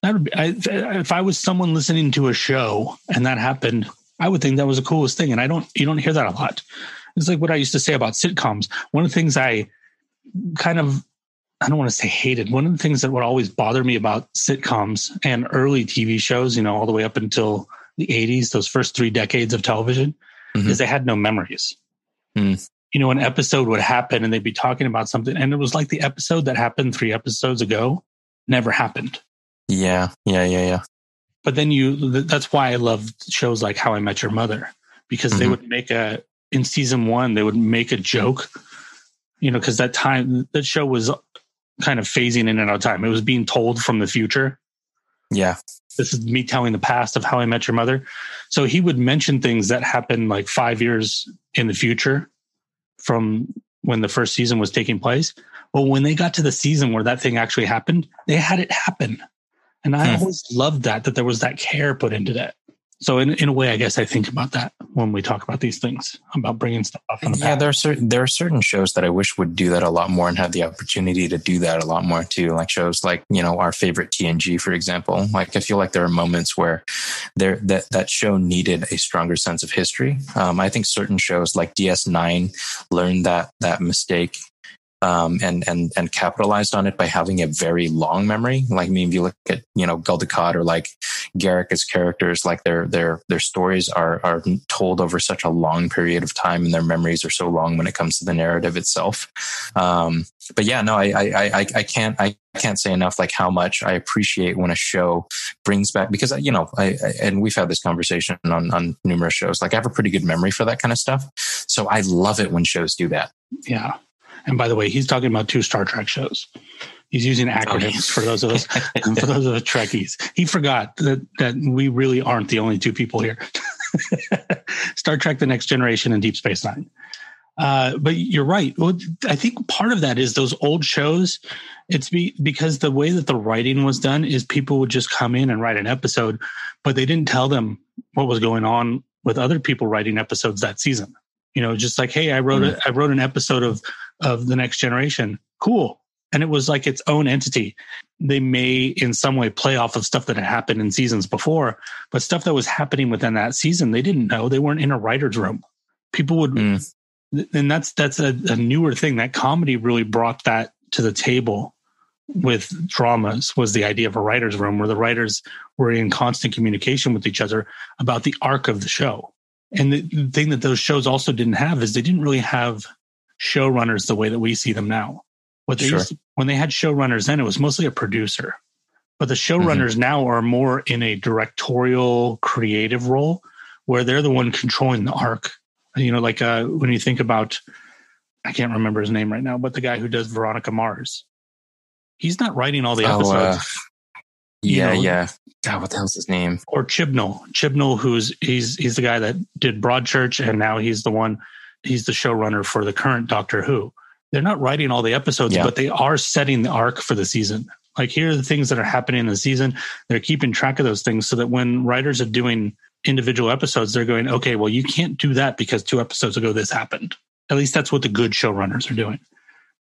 That would be I, if I was someone listening to a show and that happened, I would think that was the coolest thing. And I don't, you don't hear that a lot. It's like what I used to say about sitcoms. One of the things I kind of, I don't want to say hated. One of the things that would always bother me about sitcoms and early TV shows, you know, all the way up until the 80s, those first three decades of television, Mhm. is they had no memories. Mm. You know, an episode would happen and they'd be talking about something, and it was like the episode that happened three episodes ago never happened Yeah. Yeah. Yeah. Yeah. But then you that's why i love shows like how i met your mother because they Mhm. would make a in season one they would make a joke you know because that time that show was kind of phasing in and out of time. It was being told from the future. Yeah. this is me telling the past of how i met your mother. So he would mention things that happened like five years in the future from when the first season was taking place. Well when they got to the season where that thing actually happened they had it happen and i Hmm. always loved that that there was that care put into that so in, in a way i guess i think about that when we talk about these things about bringing stuff up the Yeah, past there are certain there are certain shows that I wish would do that a lot more and have the opportunity to do that a lot more too. Like shows like you know our favorite TNG, for example. Like I feel like there are moments where there that that show needed a stronger sense of history. Um, I think certain shows like DS9 learned that that mistake. Um, and and and capitalized on it by having a very long memory. Like I mean, if you look at you know Gul Dukat or like Garak as characters, like their their their stories are are told over such a long period of time, and their memories are so long when it comes to the narrative itself. Um, but yeah, no, I I I, I can't I can't say enough like how much I appreciate when a show brings back because you know I, I and we've had this conversation on on numerous shows. Like I have a pretty good memory for that kind of stuff, so I love it when shows do that. yeah and by the way he's talking about two star trek shows he's using acronyms for those of us *laughs* for those of the Trekkies. He forgot that that we really aren't the only two people here. *laughs* Star Trek: The Next Generation and Deep Space Nine. Uh, but you're right. Well, I think part of that is those old shows. It's be, because the way that the writing was done is people would just come in and write an episode, but they didn't tell them what was going on with other people writing episodes that season. You know, just like, hey, I wrote a, I wrote an episode of of the Next Generation. Cool, and it was like its own entity they may in some way play off of stuff that had happened in seasons before, but stuff that was happening within that season, they didn't know. They weren't in a writer's room. People would, Mm. and that's that's a, a newer thing. That comedy really brought that to the table with dramas was the idea of a writer's room where the writers were in constant communication with each other about the arc of the show. And the, the thing that those shows also didn't have is they didn't really have showrunners the way that we see them now. What they Sure. used to, when they had showrunners then, it was mostly a producer. But the showrunners now are more in a directorial, creative role where they're the one controlling the arc. You know, like uh, when you think about, I can't remember his name right now, but the guy who does Veronica Mars, he's not writing all the Oh, episodes. uh, You yeah, know- yeah. God, what the hell's his name? or Chibnall. Chibnall, who's he's he's the guy that did Broadchurch, and now he's the one. He's the showrunner for the current Doctor Who. They're not writing all the episodes, Yeah. but they are setting the arc for the season. Like here are the things that are happening in the season. They're keeping track of those things so that when writers are doing individual episodes, they're going, okay, well, you can't do that because two episodes ago this happened. At least that's what the good showrunners are doing.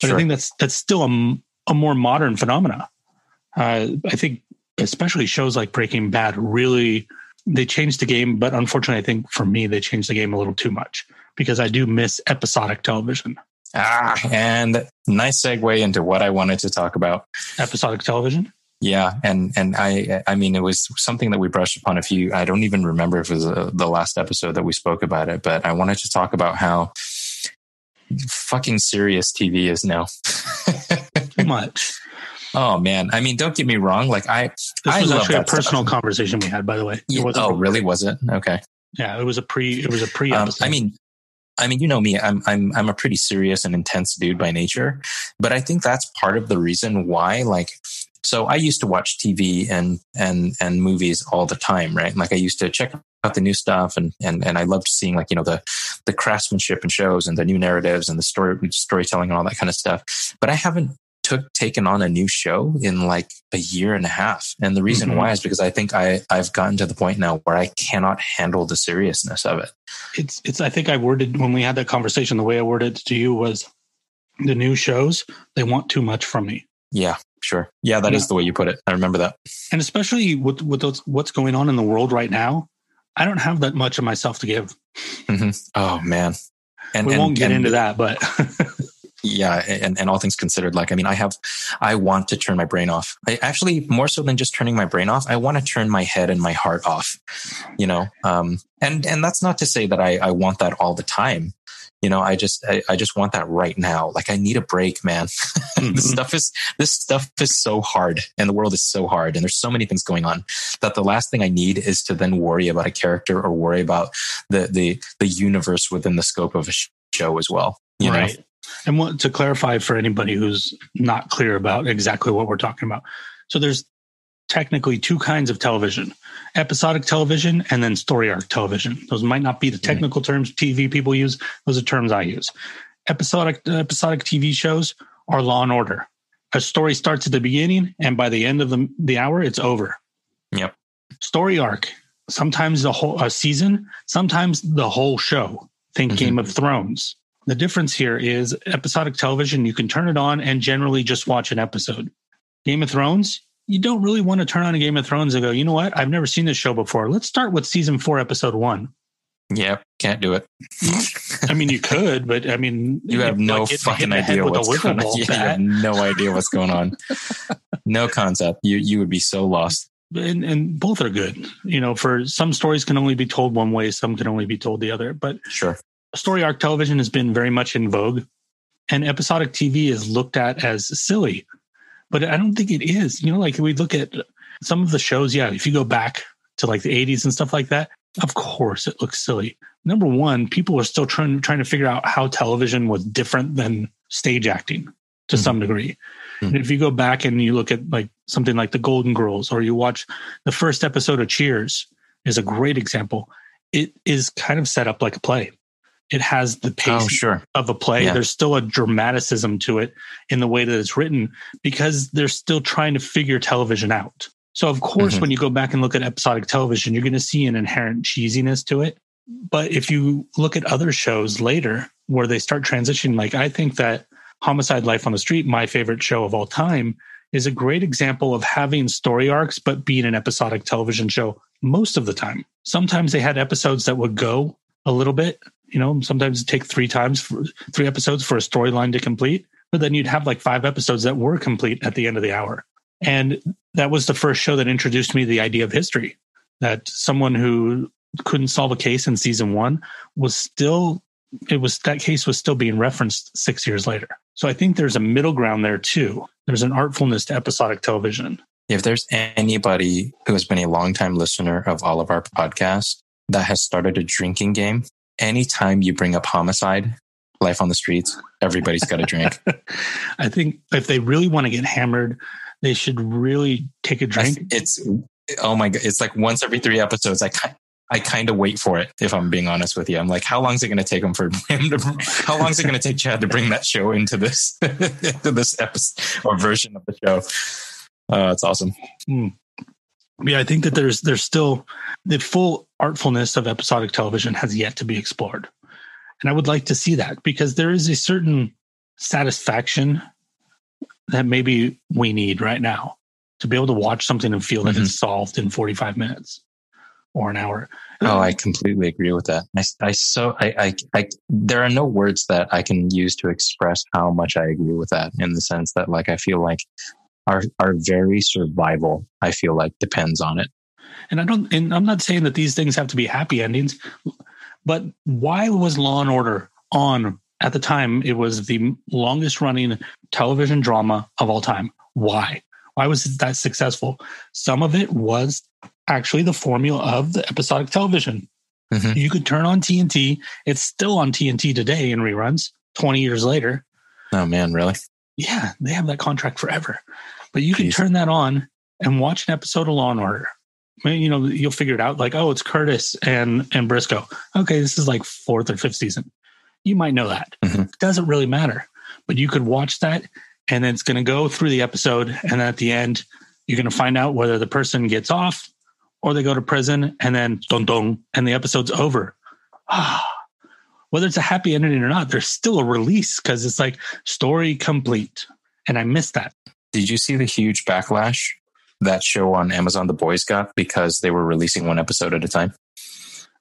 But Sure. I think that's that's still a, a more modern phenomena. Uh, I think especially shows like Breaking Bad really they changed the game, but unfortunately, I think for me they changed the game a little too much because I do miss episodic television. Ah, and nice segue into what I wanted to talk about. Episodic television. Yeah, and and I I mean it was something that we brushed upon a few. I don't even remember if it was uh, the last episode that we spoke about it, but I wanted to talk about how fucking serious TV is now. *laughs* Too much. Oh man, I mean, don't get me wrong. Like I, This I was actually a that stuff. personal conversation we had, by the way. It wasn't oh really? Was it okay? Yeah, it was a pre. It was a pre Um, episode. I mean, I mean, you know me. I'm I'm I'm a pretty serious and intense dude by nature, but I think that's part of the reason why. Like, so I used to watch TV and and and movies all the time, right? Like I used to check out the new stuff, and and and I loved seeing like you know the the craftsmanship and shows and the new narratives and the story storytelling and all that kind of stuff. But I haven't took taken on a new show in like a year and a half, and the reason Mhm. why is because I think I I've gotten to the point now where I cannot handle the seriousness of it. it's it's. I think I worded when we had that conversation. The way I worded it to you was the new shows they want too much from me. Yeah, sure. Yeah, that is Yeah. the way you put it. I remember that. and especially with with those, what's going on in the world right now, I don't have that much of myself to give. Oh man. And we and- won't get and- into that, but *laughs* Yeah, and, and all things considered, like I mean, I have, I want to turn my brain off. I actually more so than just turning my brain off, I want to turn my head and my heart off. You know, um, and and that's not to say that I I want that all the time. You know, I just I, I just want that right now. Like I need a break, man. *laughs* this stuff is this stuff is so hard, and the world is so hard, and there's so many things going on that the last thing I need is to then worry about a character or worry about the the the universe within the scope of a show as well. You know? And what, to clarify for anybody who's not clear about exactly what we're talking about, so there's technically two kinds of television: episodic television and then story arc television. Those might not be the technical terms TV people use; those are terms I use. Episodic episodic TV shows are Law and Order. A story starts at the beginning, and by the end of the the hour, it's over. Yep. Story arc. Sometimes the whole a season, sometimes the whole show. Think Mhm. Game of Thrones. The difference here is episodic television, you can turn it on and generally just watch an episode. Game of Thrones, you don't really want to turn on a Game of Thrones and go, you know what? I've never seen this show before. Let's start with season four, episode one. Yep, can't do it. I mean, you could, but I mean, *laughs* You have no like, fucking idea what's going on. Yeah, *laughs* you have no idea what's going on. no concept. You you would be so lost. and, and both are good. You know, for some stories can only be told one way, some can only be told the other. But Sure. Story arc television has been very much in vogue, and episodic TV is looked at as silly. But I don't think it is. You know, like we look at some of the shows. Yeah, if you go back to like the '80s and stuff like that, of course it looks silly. Number one, people are still trying trying to figure out how television was different than stage acting to Mhm. some degree. And if you go back and you look at like something like the Golden Girls, or you watch the first episode of Cheers, is a great example. It is kind of set up like a play. It has the pace Oh, sure. of a play. Yeah. There's still a dramaticism to it in the way that it's written because they're still trying to figure television out. So, of course, Mhm. when you go back and look at episodic television, you're going to see an inherent cheesiness to it. But if you look at other shows later where they start transitioning, like I think that Homicide Life on the Street, my favorite show of all time, is a great example of having story arcs, but being an episodic television show most of the time. Sometimes they had episodes that would go a little bit, you know, sometimes take three times for three episodes for a storyline to complete, but then you'd have like five episodes that were complete at the end of the hour. And that was the first show that introduced me to the idea of history that someone who couldn't solve a case in season one was still it was that case was still being referenced six years later. So I think there's a middle ground there too. There's an artfulness to episodic television. if there's anybody who has been a longtime listener of all of our podcasts that has started a drinking game, anytime you bring up homicide, life on the streets, everybody's got a drink. *laughs* I think if they really want to get hammered, they should really take a drink. It's oh my god! It's like once every three episodes. I kind I kind of wait for it. If I'm being honest with you, I'm like, how long is it going to take him for *laughs* him to? How long is it going to take Chad to bring that show into this *laughs* into this episode or version of the show? Uh, it's awesome. Yeah, I think that there's there's still the full artfulness of episodic television has yet to be explored. And I would like to see that because there is a certain satisfaction that maybe we need right now to be able to watch something and feel that Mhm. it's solved in 45 minutes or an hour. Oh, I completely agree with that. I, I so I, I, I, there are no words that I can use to express how much I agree with that. In the sense that, like, I feel like our our very survival, I feel like, depends on it. And I don't and I'm not saying that these things have to be happy endings, but why was Law and Order on at the time? It was the longest running television drama of all time. Why? Why was it that successful? Some of it was actually the formula of the episodic television. Mhm. You could turn on TNT. It's still on TNT today in reruns 20 years later. Oh man, really? Yeah, they have that contract forever. But you can turn that on and watch an episode of Law and Order. You know, you'll figure it out. Like, oh, it's Curtis and and Briscoe. Okay, this is like fourth or fifth season. You might know that. Mhm. It doesn't really matter. But you could watch that, and then it's going to go through the episode, and then at the end, you're going to find out whether the person gets off or they go to prison, and then dun dun, and the episode's over. Ah. *sighs* Whether it's a happy ending or not, there's still a release because it's like story complete. And I missed that. Did you see the huge backlash that show on Amazon The Boys got because they were releasing one episode at a time?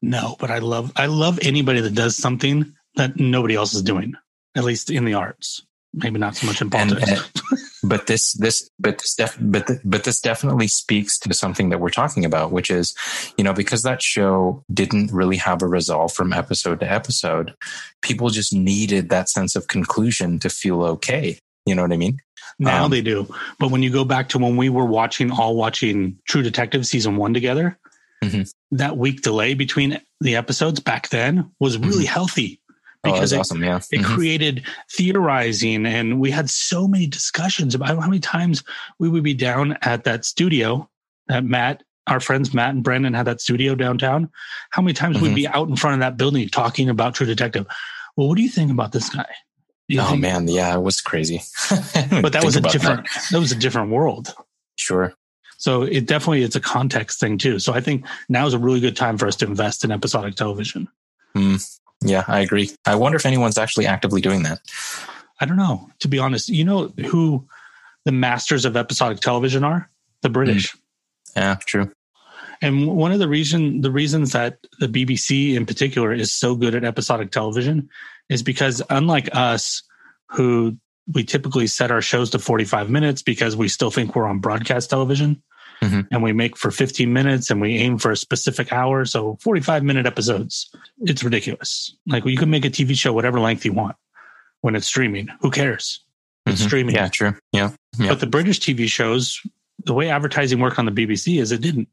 No, but I love I love anybody that does something that nobody else is doing, at least in the arts. Maybe not so much in And- politics. *laughs* but this this but this def, but th- but this definitely speaks to something that we're talking about which is you know because that show didn't really have a resolve from episode to episode people just needed that sense of conclusion to feel okay you know what i mean now Um, they do. But when you go back to when we were watching all watching True Detective season one together, Mhm. that week delay between the episodes back then was really healthy oh because that's it, awesome yeah it Mhm. created theorizing and we had so many discussions about how many times we would be down at that studio that matt our friends matt and brendan had that studio downtown how many times we'd Mhm. be out in front of that building talking about true detective well what do you think about this guy oh think- man yeah it was crazy. *laughs* But that was a different that. that was a different world. Sure. So it definitely it's a context thing too. So i think now is a really good time for us to invest in episodic television. Hmm. Yeah i agree. I wonder if anyone's actually actively doing that. I don't know, to be honest. You know who the masters of episodic television are? The British. Hmm. yeah true. And one of the reason the reasons that the BBC in particular is so good at episodic television is because unlike us who we typically set our shows to 45 minutes because we still think we're on broadcast television Mhm. and we make for 15 minutes and we aim for a specific hour so 45 minute episodes it's ridiculous like you can make a TV show whatever length you want when it's streaming who cares it's Mhm. streaming yeah true yeah Yeah. but the British TV shows, the way advertising worked on the BBC is it didn't.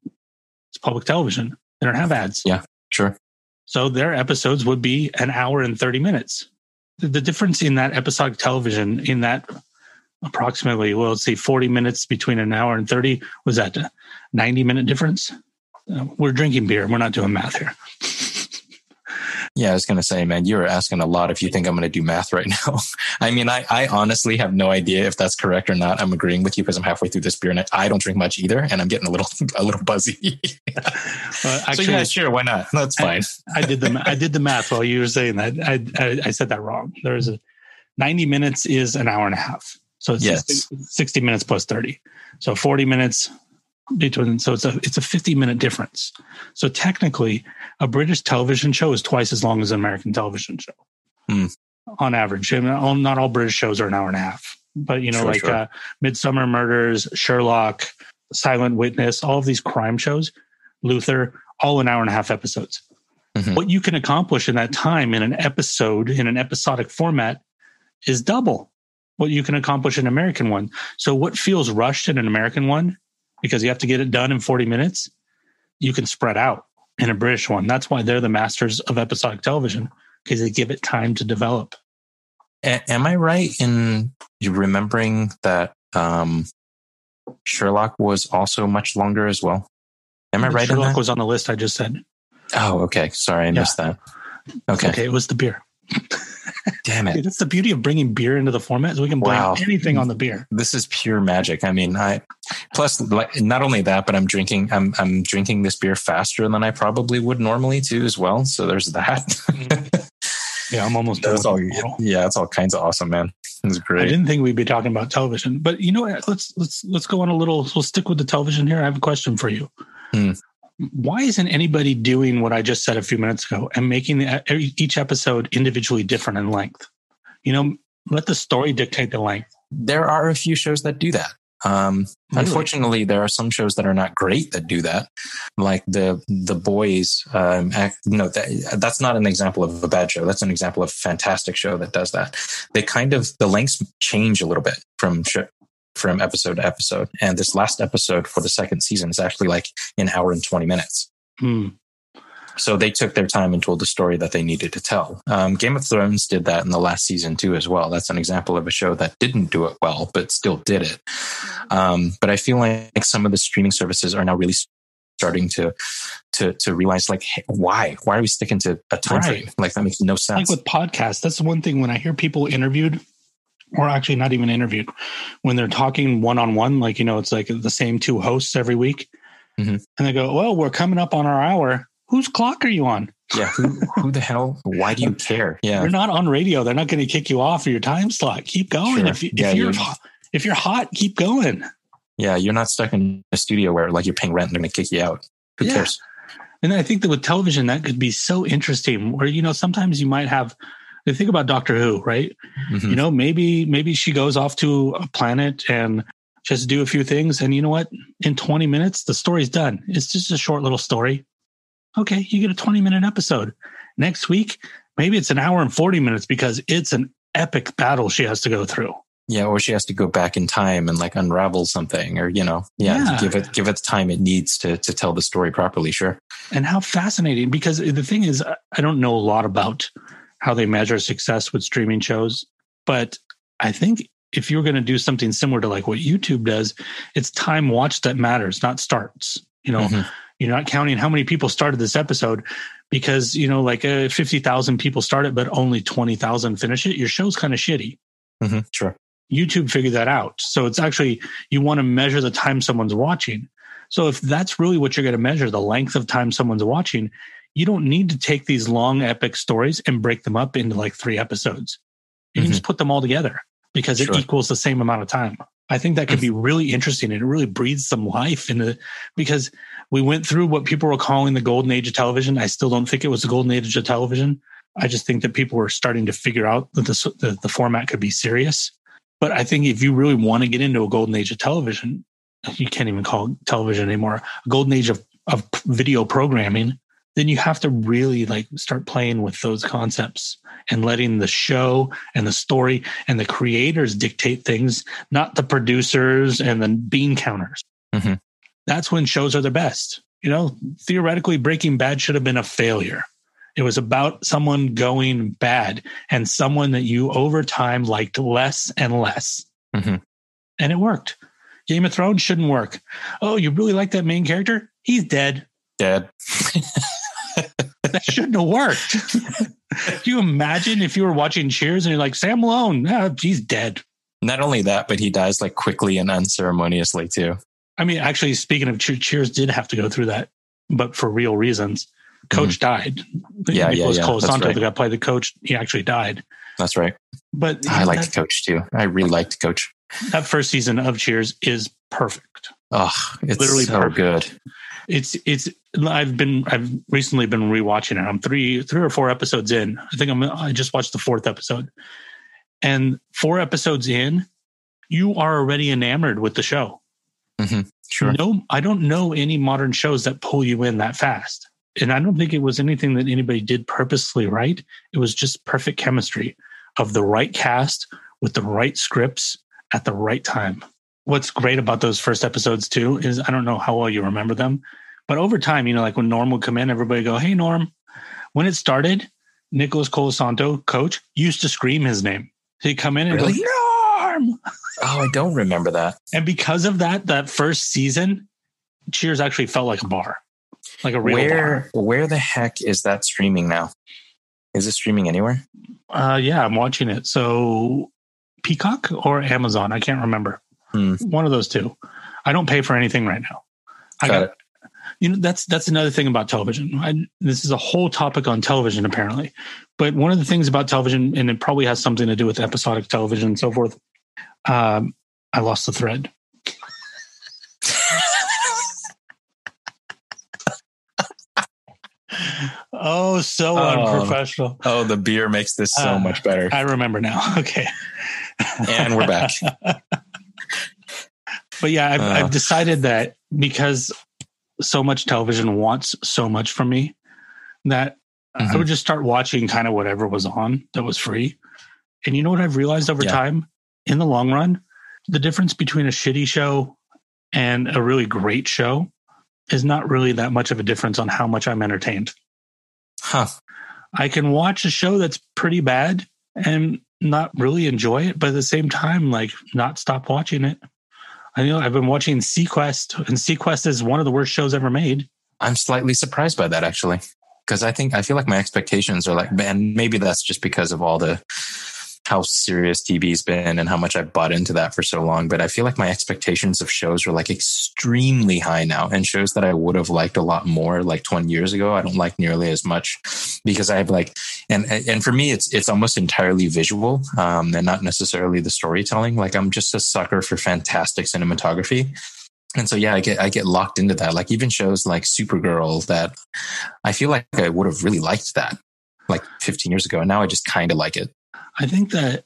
It's public television. They don't have ads. Yeah. sure So their episodes would be an hour and 30 minutes. The, difference in that episodic television, in that approximately, well, let's see, 40 minutes between an hour and 30, was that a 90 minute difference? Uh, we're drinking beer. We're not doing math here. Yeah, I was going to say, man, you're asking a lot if you think I'm going to do math right now. *laughs* I mean, I, I honestly have no idea if that's correct or not. I'm agreeing with you because I'm halfway through this beer and I, I don't drink much either. And I'm getting a little, *laughs* a little buzzy. *laughs* Uh, so yeah, sure. Why not? That's fine. I did the I did the math while you were saying that. I, I I said that wrong. There is a ninety minutes is an hour and a half. So it's Yes. 60, 60 minutes plus thirty. So forty minutes between. So it's a it's a fifty minute difference. So technically, a British television show is twice as long as an American television show, Hmm. on average. And all, not all British shows are an hour and a half. But you know, Sure, like sure. Uh, Midsomer Murders, Sherlock, Silent Witness, all of these crime shows, Luther, all an hour and a half episodes Mhm. what you can accomplish in that time in an episode in an episodic format is double what you can accomplish in an American one. So what feels rushed in an American one because you have to get it done in 40 minutes. You can spread out in a British one. That's why they're the masters of episodic television because they give it time to develop. A- am I right in remembering that um, Sherlock was also much longer as well? Am I right Sherlock was on the list I just said. oh, okay. Sorry, I Yeah. missed that. Okay. Okay, it was the beer. *laughs* Damn it. That's the beauty of bringing beer into the format is we can blame Wow. anything on the beer. This is pure magic. I mean, I plus like not only that, but I'm drinking. I'm I'm drinking this beer faster than I probably would normally too, as well. So there's that. *laughs* Yeah, I'm almost done That's all. Yeah, it's all kinds of awesome, man. It's great. I didn't think we'd be talking about television, but you know what? Let's let's let's go on a little. We'll stick with the television here. I have a question for you. Hmm. Why isn't anybody doing what I just said a few minutes ago and making the, each episode individually different in length? You know, let the story dictate the length. There are a few shows that do that. Um, Really? Unfortunately, there are some shows that are not great that do that, like the the boys. Um, act, no, that, that's not an example of a bad show. That's an example of a fantastic show that does that. They kind of the lengths change a little bit from sh- from episode to episode, and this last episode for the second season is actually like an hour and twenty minutes. Hmm. So they took their time and told the story that they needed to tell. Um, Game of Thrones did that in the last season too, as well. That's an example of a show that didn't do it well, but still did it. Um, but I feel like some of the streaming services are now really starting to to to realize like hey, why why are we sticking to a time Right. frame like that makes no sense Like with podcasts, that's the one thing when I hear people interviewed, or actually not even interviewed, when they're talking one on one, like, you know, it's like the same two hosts every week. Mhm. And they go, Well, we're coming up on our hour. Whose clock are you on? yeah who who the hell why do you *laughs* care yeah You're not on radio. They're not going to kick you off of your time slot. Keep going. Sure. If, you, Yeah, if you're you're- hot, if you're hot, keep going. yeah you're not stuck in a studio where like you're paying rent and they're gonna kick you out who Yeah. cares And I think that with television, that could be so interesting. Where you know, sometimes you might have. Think about Doctor Who, right? Mhm. You know, maybe maybe she goes off to a planet and just do a few things, and you know what? In 20 minutes, the story's done. It's just a short little story. Okay, you get a 20 minute episode. Next week, maybe it's an hour and 40 minutes because it's an epic battle she has to go through. Yeah, or she has to go back in time and like unravel something, or you know, yeah, Yeah. give it give it the time it needs to to tell the story properly. Sure. And how fascinating! Because the thing is, I don't know a lot about how they measure success with streaming shows, but I think if you're going to do something similar to like what YouTube does, it's time watched that matters, not starts. You know, Mhm. you're not counting how many people started this episode because you know, like uh, fifty thousand people start it, but only twenty thousand finish it. Your show's kind of shitty. Mhm. Sure. YouTube figured that out. So it's actually, you want to measure the time someone's watching. So if that's really what you're going to measure, the length of time someone's watching, you don't need to take these long epic stories and break them up into like three episodes. You can Mhm. just put them all together because it equals the same amount of time. I think that could be really interesting and it really breathes some life in into because we went through what people were calling the golden age of television. I still don't think it was the golden age of television. I just think that people were starting to figure out that the, the, the format could be serious. But I think if you really want to get into a golden age of television, you can't even call it television anymore, a golden age of, of video programming, then you have to really like start playing with those concepts and letting the show and the story and the creators dictate things, not the producers and the bean counters. Mhm. That's when shows are the best. You know, theoretically, Breaking Bad should have been a failure. It was about someone going bad and someone that you over time liked less and less. Mhm. And it worked. Game of Thrones shouldn't work. Oh, you really like that main character? He's dead. Dad. *laughs* That shouldn't have worked. *laughs* Can you imagine if you were watching Cheers and you're like, Sam Malone, ah, he's dead. Not only that, but he dies like quickly and unceremoniously too. I mean, actually, speaking of Che- Cheers, did have to go through that, but for real reasons. Coach died. Mm-hmm. Yeah, yeah, Nicholas yeah, that's Colasanto, right. the guy played the coach, he actually died. That's right. But I like that, coach too. I really liked coach. that first season of Cheers is perfect. Oh, it's Literally so perfect. good. It's it's. I've been I've recently been rewatching it. I'm three three or four episodes in. I think I'm. I just watched the fourth episode, and four episodes in, you are already enamored with the show. Mm-hmm. Sure. No, I don't know any modern shows that pull you in that fast. And I don't think it was anything that anybody did purposely right. It was just perfect chemistry of the right cast with the right scripts at the right time. what's great about those first episodes too is I don't know how well you remember them, but over time, you know, like when Norm would come in, everybody would go, "Hey, Norm." When it started, Nicholas Colasanto, coach, used to scream his name. He'd come in and Really? go, "Norm!" Oh, I don't remember that. And because of that, that first season, Cheers actually felt like a bar, like a real Where where the heck is that streaming now? Is it streaming anywhere? Uh, yeah, I'm watching it. So Peacock or Amazon, I can't remember. Hmm. One of those two. I don't pay for anything right now. I Got got, you know that's that's another thing about television. I, this is a whole topic on television apparently, but one of the things about television, and it probably has something to do with episodic television and so forth. Um, I lost the thread. *laughs* Oh, so Oh. unprofessional. Oh, the beer makes this so Uh, much better. I remember now. *laughs* Okay. and we're back. *laughs* But yeah, I've, Uh. I've decided that because so much television wants so much from me that I Mhm. would just start watching kind of whatever was on that was free. And you know what I've realized over Yeah. time? In the long run, the difference between a shitty show and a really great show is not really that much of a difference on how much I'm entertained. Huh. I can watch a show that's pretty bad and not really enjoy it, but at the same time, like not stop watching it. I know I've been watching SeaQuest, and SeaQuest is one of the worst shows ever made. I'm slightly surprised by that actually. Because I think I feel like my expectations are like, and maybe that's just because of all the how serious TV's been and how much I've bought into that for so long. But I feel like my expectations of shows are like extremely high now, and shows that I would have liked a lot more like 20 years ago. I don't like nearly as much because I have like, and and for me, it's it's almost entirely visual, um, and not necessarily the storytelling. Like I'm just a sucker for fantastic cinematography. And so, yeah, I get I get locked into that. Like even shows like Supergirl, that I feel like I would have really liked that like 15 years ago, and now I just kind of like it. I think that,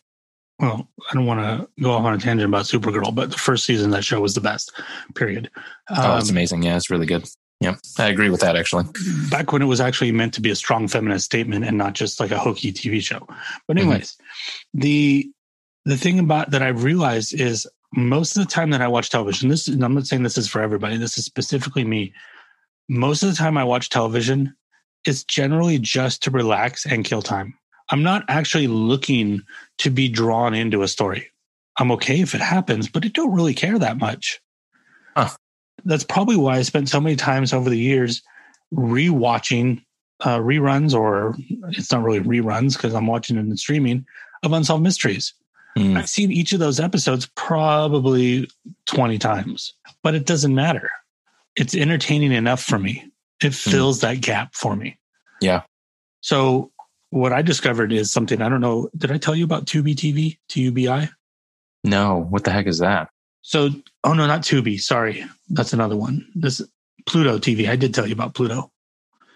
well, I don't want to go off on a tangent about Supergirl, but the first season of that show was the best, period. oh, it's Um, amazing. Yeah, it's really good. Yeah, I agree with that actually. back when it was actually meant to be a strong feminist statement and not just like a hokey TV show. But Mm-hmm. anyways, the the thing about that I've realized is most of the time that I watch television, this and I'm not saying this is for everybody, this is specifically me. Most of the time I watch television, it's generally just to relax and kill time. I'm not actually looking to be drawn into a story. I'm okay if it happens, but I don't really care that much. Huh. That's probably why I spent so many times over the years rewatching uh, reruns, or it's not really reruns because I'm watching it in streaming of Unsolved Mysteries. Hmm. I've seen each of those episodes probably 20 times, but it doesn't matter. It's entertaining enough for me. It fills that gap for me. Yeah. So what I discovered is something I don't know. Did I tell you about Tubi TV? T U B I? No, what the heck is that? So, oh no, not Tubi. Sorry. That's another one. This Pluto TV. I did tell you about Pluto.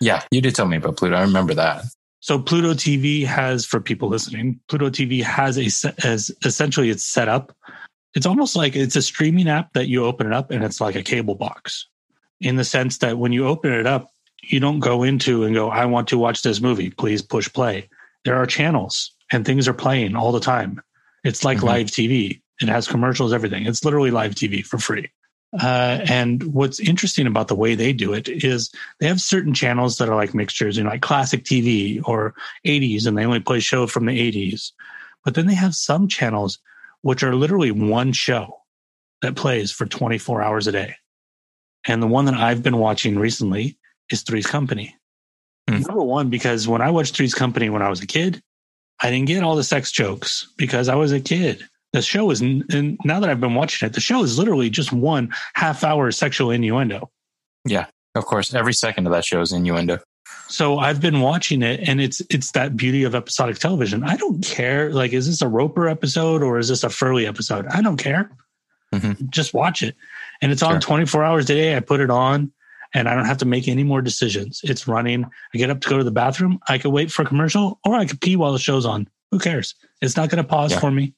Yeah, you did tell me about Pluto. I remember that. So Pluto TV has, for people listening, Pluto TV has a as essentially it's set up. It's almost like it's a streaming app that you open it up and it's like a cable box, in the sense that when you open it up, you don't go into and go, "I want to watch this movie. Please push play." There are channels and things are playing all the time. It's like Mhm. live TV. It has commercials, everything. It's literally live TV for free. Uh, and what's interesting about the way they do it is they have certain channels that are like mixtures, you know, like classic TV or 80s, and they only play show from the 80s. But then they have some channels which are literally one show that plays for 24 hours a day. And the one that I've been watching recently is Three's Company. Hmm. Number one, because when I watched Three's Company when I was a kid, I didn't get all the sex jokes because I was a kid. The show is, and now that I've been watching it, the show is literally just one half hour sexual innuendo. Yeah, of course, every second of that show is innuendo. So I've been watching it and it's it's that beauty of episodic television. I don't care like is this a Roper episode or is this a Furley episode? I don't care. Mhm. Just watch it. And it's on Sure. 24 hours a day. I put it on and I don't have to make any more decisions. It's running. I get up to go to the bathroom. I could wait for a commercial or I could pee while the show's on. Who cares? It's not going to pause Yeah. for me.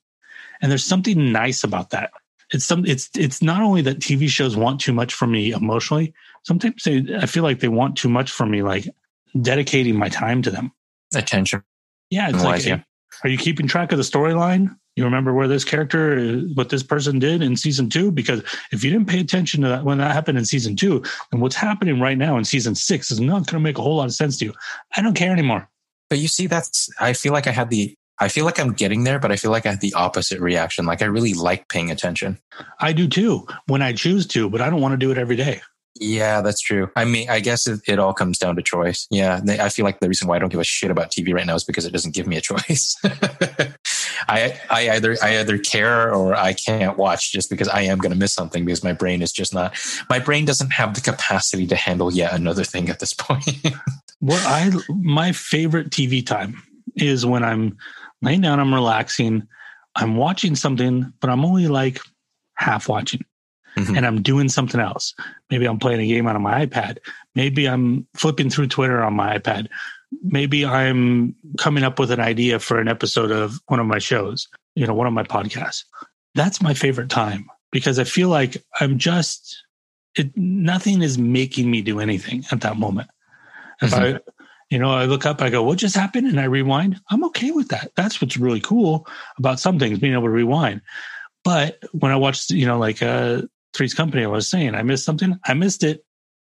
And there's something nice about that. It's some it's it's not only that TV shows want too much from me emotionally, sometimes they, I feel like they want too much from me like dedicating my time to them. Attention. Yeah, it's like, yeah. are you keeping track of the storyline? You remember where this character, what this person did in season two? Because if you didn't pay attention to that when that happened in season two, and what's happening right now in season six is not going to make a whole lot of sense to you. I don't care anymore. But you see, that's I feel like I had the I feel like I'm getting there, but I feel like I had the opposite reaction. Like I really like paying attention. I do too when I choose to, but I don't want to do it every day. Yeah, that's true. I mean, I guess it, it all comes down to choice. Yeah, they- I feel like the reason why I don't give a shit about TV right now is because it doesn't give me a choice. *laughs* I I either I either care or I can't watch just because I am going to miss something because my brain is just not. My brain doesn't have the capacity to handle yet another thing at this point. *laughs* What I my favorite TV time is when I'm laying down, I'm relaxing, I'm watching something, but I'm only like half watching. Mhm. And I'm doing something else. Maybe I'm playing a game on my iPad. Maybe I'm flipping through Twitter on my iPad. Maybe I'm coming up with an idea for an episode of one of my shows, you know, one of my podcasts. That's my favorite time because I feel like I'm just it nothing is making me do anything at that moment. If I you know, I look up, I go, what just happened? And I rewind. I'm okay with that. That's what's really cool about some things, being able to rewind. But when I watched, you know, like uh Three's Company, I was saying, I missed something. I missed it.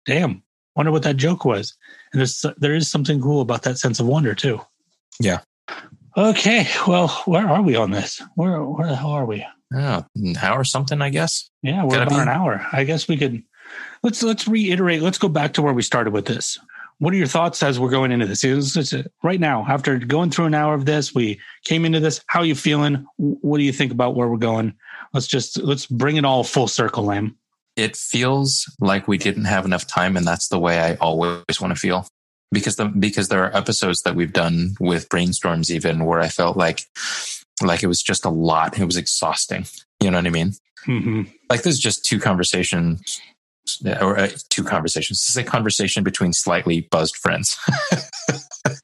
Damn. Wonder what that joke was. And there's there is something cool about that sense of wonder too. Yeah. Okay. Well, where are we on this? Where where the hell are we? oh, an hour or something, I guess. Yeah, we're Gotta about be- an hour. I guess we could let's let's reiterate. Let's go back to where we started with this. What are your thoughts as we're going into this? It's- it's- right now, after going through an hour of this, we came into this. How are you feeling? What do you think about where we're going? Let's just let's bring it all full circle, Lam. It feels like we didn't have enough time, and that's the way I always want to feel. Because the because there are episodes that we've done with brainstorms even where I felt like like it was just a lot. It was exhausting. You know what I mean? hmm like this is just two conversations or uh, two conversations. This is a conversation between slightly buzzed friends.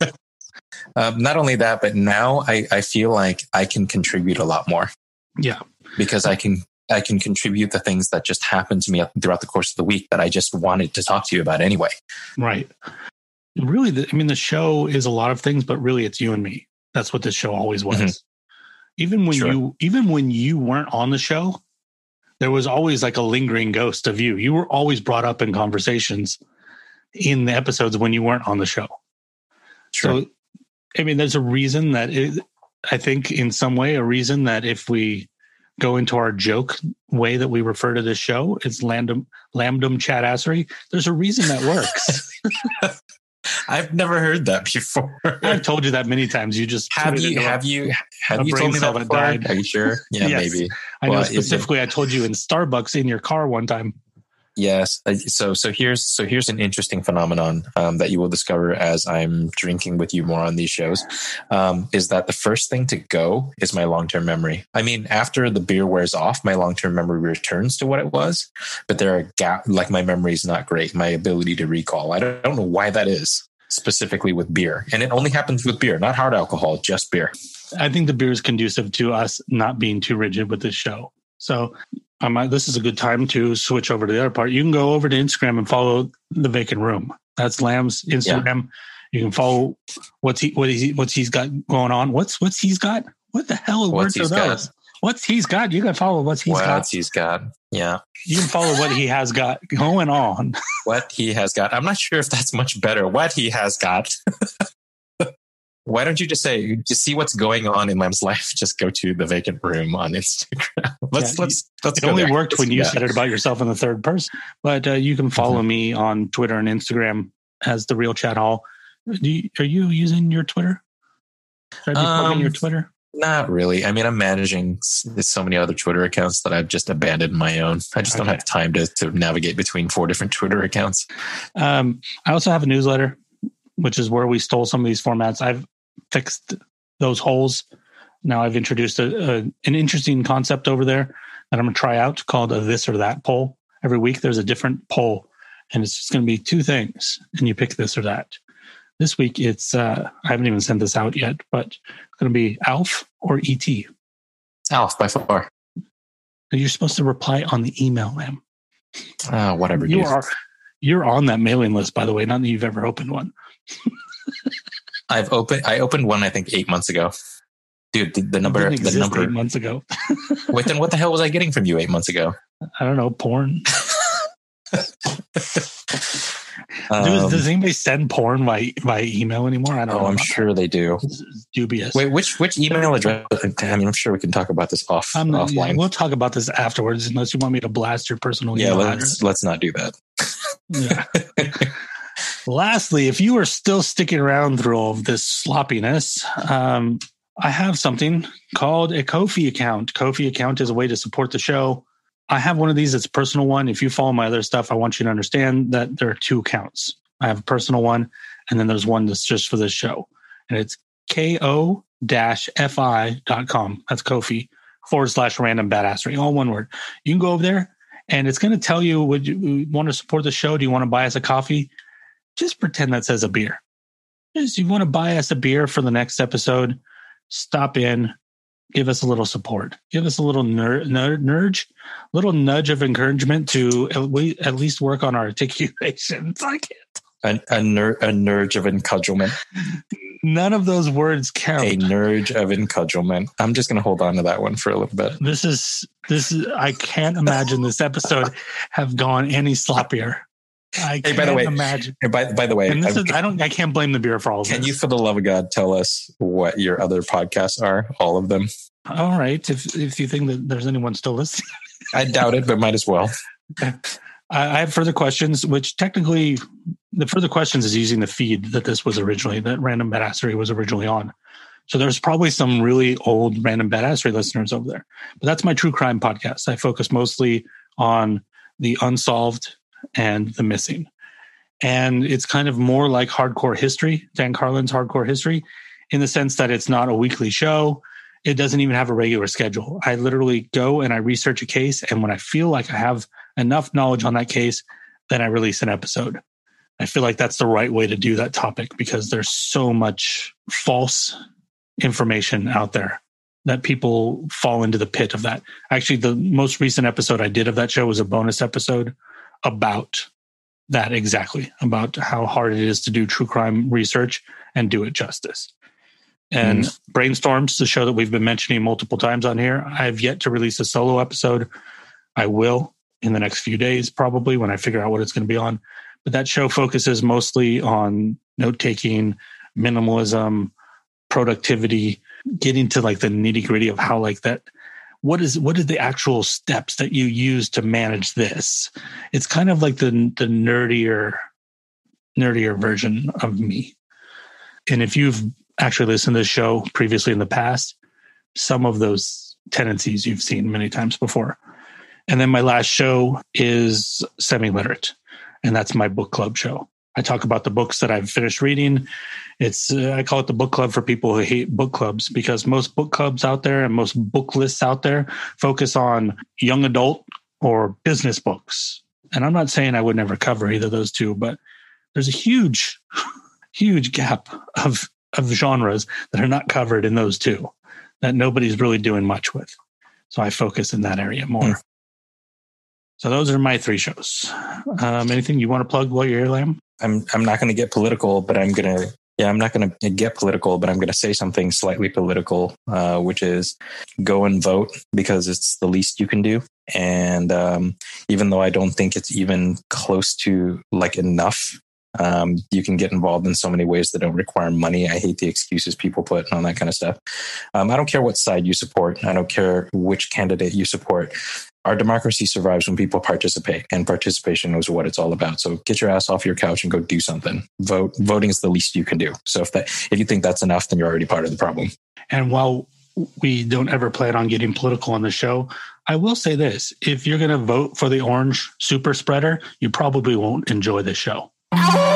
*laughs* um, not only that, but now I, I feel like I can contribute a lot more Yeah, because I can I can contribute the things that just happened to me throughout the course of the week that I just wanted to talk to you about anyway. right. Really, the, I mean, the show is a lot of things, but really, it's you and me. That's what this show always was. Mhm. Even when Sure. you even when you weren't on the show, there was always like a lingering ghost of you. You were always brought up in conversations in the episodes when you weren't on the show. So, I mean, there's a reason that it, I think, in some way, a reason that if we go into our joke way that we refer to this show, it's lambdom lambdom chat-assery. There's a reason that works. *laughs* I've never heard that before. I've told you that many times. You just have you into a- have you *laughs* have you told me that that died. Are you sure? *laughs* Yeah, Yes. maybe. I know Well, it- specifically. I told you in Starbucks in your car one time. Yes. So so here's so here's an interesting phenomenon um, that you will discover as I'm drinking with you more on these shows. Um, is that the first thing to go is my long term memory. I mean, after the beer wears off, my long term memory returns to what it was, but there are gap. Like my memory is not great. My ability to recall. I don't, I don't know why that is specifically with beer, and it only happens with beer, not hard alcohol, just beer. I think the beer is conducive to us not being too rigid with this show. So I might, this is a good time to switch over to the other part. You can go over to Instagram and follow the vacant room. That's Lam's Instagram. You can follow what's he what is he what's he's got going on. What's what's he's got? What the hell What's words are he's got? those? What's he's got? You can follow what's he's what got. What's he's got. Yeah. You can follow what he has got going on. *laughs* what he has got. I'm not sure if that's much better. What he has got. *laughs* Why don't you just say, to see what's going on in Lam's life? *laughs* Just go to the vacant room on Instagram. *laughs* let's Yeah, let's let's. It only there. worked Let's when you that. said it about yourself in the third person. But uh, you can follow me on Twitter and Instagram as the Real Chat Hall. Do you, are you using your Twitter? Should I be Um, your Twitter? Not really. I mean, I'm managing so many other Twitter accounts that I've just abandoned my own. I just don't have time to to navigate between four different Twitter accounts. Um, I also have a newsletter, which is where we stole some of these formats. I've fixed those holes. Now I've introduced a, a, an interesting concept over there that I'm going to try out called a this or that poll. Every week there's a different poll, and it's just going to be two things, and you pick this or that. This week it's uh, I haven't even sent this out yet, but it's going to be Alf or ET. Alf by far. You're supposed to reply on the email, ma'am. Ah, whatever. You dude. are you're on that mailing list, by the way. Not that you've ever opened one. *laughs* I've opened. I opened one. I think eight months ago. dude. The, the number, the number. eight months ago. *laughs* Wait, then what the hell was I getting from you eight months ago? I don't know porn. *laughs* Um, does, does anybody send porn by by email anymore? I don't know. oh, I'm about sure they do. Dubious. Wait, which which email address? I mean, I'm sure we can talk about this off I'm not, offline. we'll talk about this afterwards, unless you want me to blast your personal yeah, email let's let's not do that. Yeah. *laughs* Lastly, if you are still sticking around through all of this sloppiness, um, I have something called a Ko-fi account. Ko-fi account is a way to support the show. I have one of these. It's a personal one. If you follow my other stuff, I want you to understand that there are two accounts. I have a personal one, and then there's one that's just for this show. And it's ko fi.com. That's Ko-fi forward slash random badassery, all one word. You can go over there and it's going to tell you would you want to support the show? Do you want to buy us a coffee? Just pretend that says a beer. Just you want to buy us a beer for the next episode, stop in, give us a little support, give us a little ner- ner- nudge, little nudge of encouragement to at, we, at least work on our articulation. It's like *laughs* A, a, ner- a nurge of encudgelment. *laughs* none of those words count. A nurge of encudgelment. I'm just going to hold on to that one for a little bit. This is this is I can't imagine this episode have gone any sloppier. I Hey, can't by the way, imagine. By by the way, And this I'm- is I don't I can't blame the beer for all of can this. you, for the love of God, tell us what your other podcasts are? All of them. all right, if if you think that there's anyone still listening, *laughs* I doubt it, but might as well. I, I have further questions. Which technically, the further questions is using the feed that this was originally that Random Badassery was originally on. So there's probably some really old Random Badassery listeners over there. But that's my true crime podcast. I focus mostly on the unsolved and the missing. And it's kind of more like hardcore history, Dan Carlin's hardcore history, in the sense that it's not a weekly show. It doesn't even have a regular schedule. I literally go and I research a case. And when I feel like I have enough knowledge on that case, then I release an episode. I feel like that's the right way to do that topic because there's so much false information out there that people fall into the pit of that. Actually, the most recent episode I did of that show was a bonus episode about that exactly about how hard it is to do true crime research and do it justice. And mm-hmm. Brainstorms, the show that we've been mentioning multiple times on here, I have yet to release a solo episode. I will in the next few days, probably when I figure out what it's going to be on. But that show focuses mostly on note taking, minimalism, productivity, getting to like the nitty gritty of how like that what is what are the actual steps that you use to manage this? It's kind of like the the nerdier nerdier version of me. And if you've actually listened to this show previously in the past some of those tendencies you've seen many times before. And then my last show is semi literate and that's my book club show i talk about the books that i've finished reading. It's uh, i call it the book club for people who hate book clubs because most book clubs out there and most book lists out there focus on young adult or business books. And i'm not saying i would never cover either of those two but there's a huge *laughs* huge gap of of genres that are not covered in those two that nobody's really doing much with. So i focus in that area more. Hmm. so those are my three shows. Um, anything you want to plug while you're here Lam I'm I'm not going to get political, but I'm going to yeah, I'm not going to get political, but I'm going to say something slightly political, uh, which is go and vote because it's the least you can do. And um, even though I don't think it's even close to like enough, um, you can get involved in so many ways that don't require money. I hate the excuses people put and all that kind of stuff. Um, I don't care what side you support. I don't care which candidate you support our democracy survives when people participate and participation is what it's all about so get your ass off your couch and go do something vote voting is the least you can do so if that if you think that's enough then you're already part of the problem And while we don't ever plan on getting political on the show, I will say this if you're going to vote for the orange super spreader, you probably won't enjoy the show. This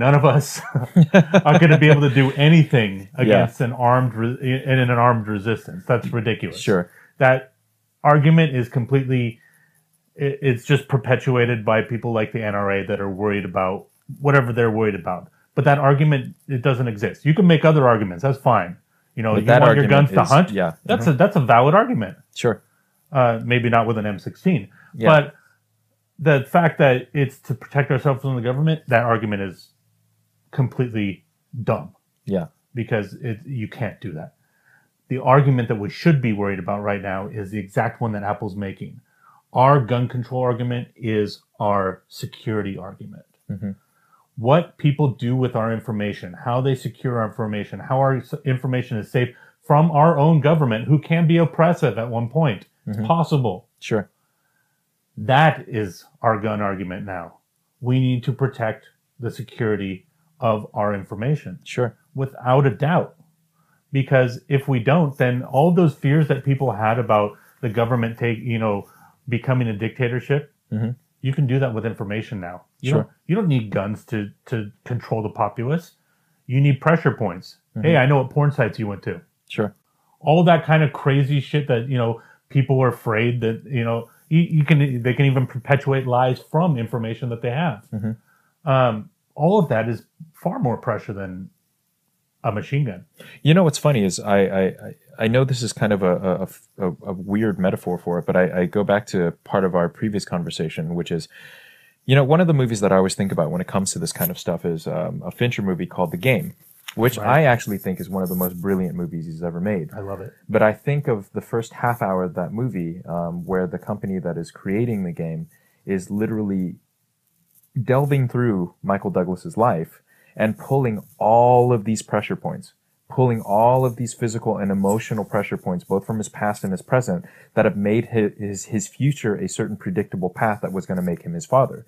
none of us *laughs* are going to be able to do anything against an armed re- in an armed resistance. That's ridiculous. Sure. that argument is completely it's just perpetuated by people like the NRA that are worried about whatever they're worried about. But that argument it doesn't exist. You can make other arguments. That's fine. You know, But you want your guns to hunt. yeah. that's a that's a valid argument. Sure. Uh, maybe not with an M16, Yeah. but the fact that it's to protect ourselves from the government, that argument is completely dumb Yeah. because it, you can't do that. The argument that we should be worried about right now is the exact one that Apple's making. Our gun control argument is our security argument. Mhm. What people do with our information, how they secure our information, how our information is safe from our own government, who can be oppressive at one point. It's Mhm. possible. Sure. That is our gun argument now. We need to protect the security of our information Sure. without a doubt. Because if we don't, then all those fears that people had about the government take, you know, becoming a dictatorship, Mhm. you can do that with information now. You Sure. don't you don't need guns to to control the populace. You need pressure points. Mm-hmm. Hey, I know what porn sites you went to. Sure. All that kind of crazy shit that you know people were afraid that you know you, you can they can even perpetuate lies from information that they have. Mhm. Um, all of that is far more pressure than a machine gun. You know what's funny is I I, I- know this is kind of a, a, a, a weird metaphor for it, but I, I go back to part of our previous conversation, which is, you know, one of the movies that I always think about when it comes to this kind of stuff is um, a Fincher movie called The Game, which Right. I actually think is one of the most brilliant movies he's ever made. I love it. But I think of the first half hour of that movie, um, where the company that is creating the game is literally delving through Michael Douglas's life and pulling all of these pressure points, pulling all of these physical and emotional pressure points, both from his past and his present, that have made his his, his future a certain predictable path that was going to make him his father.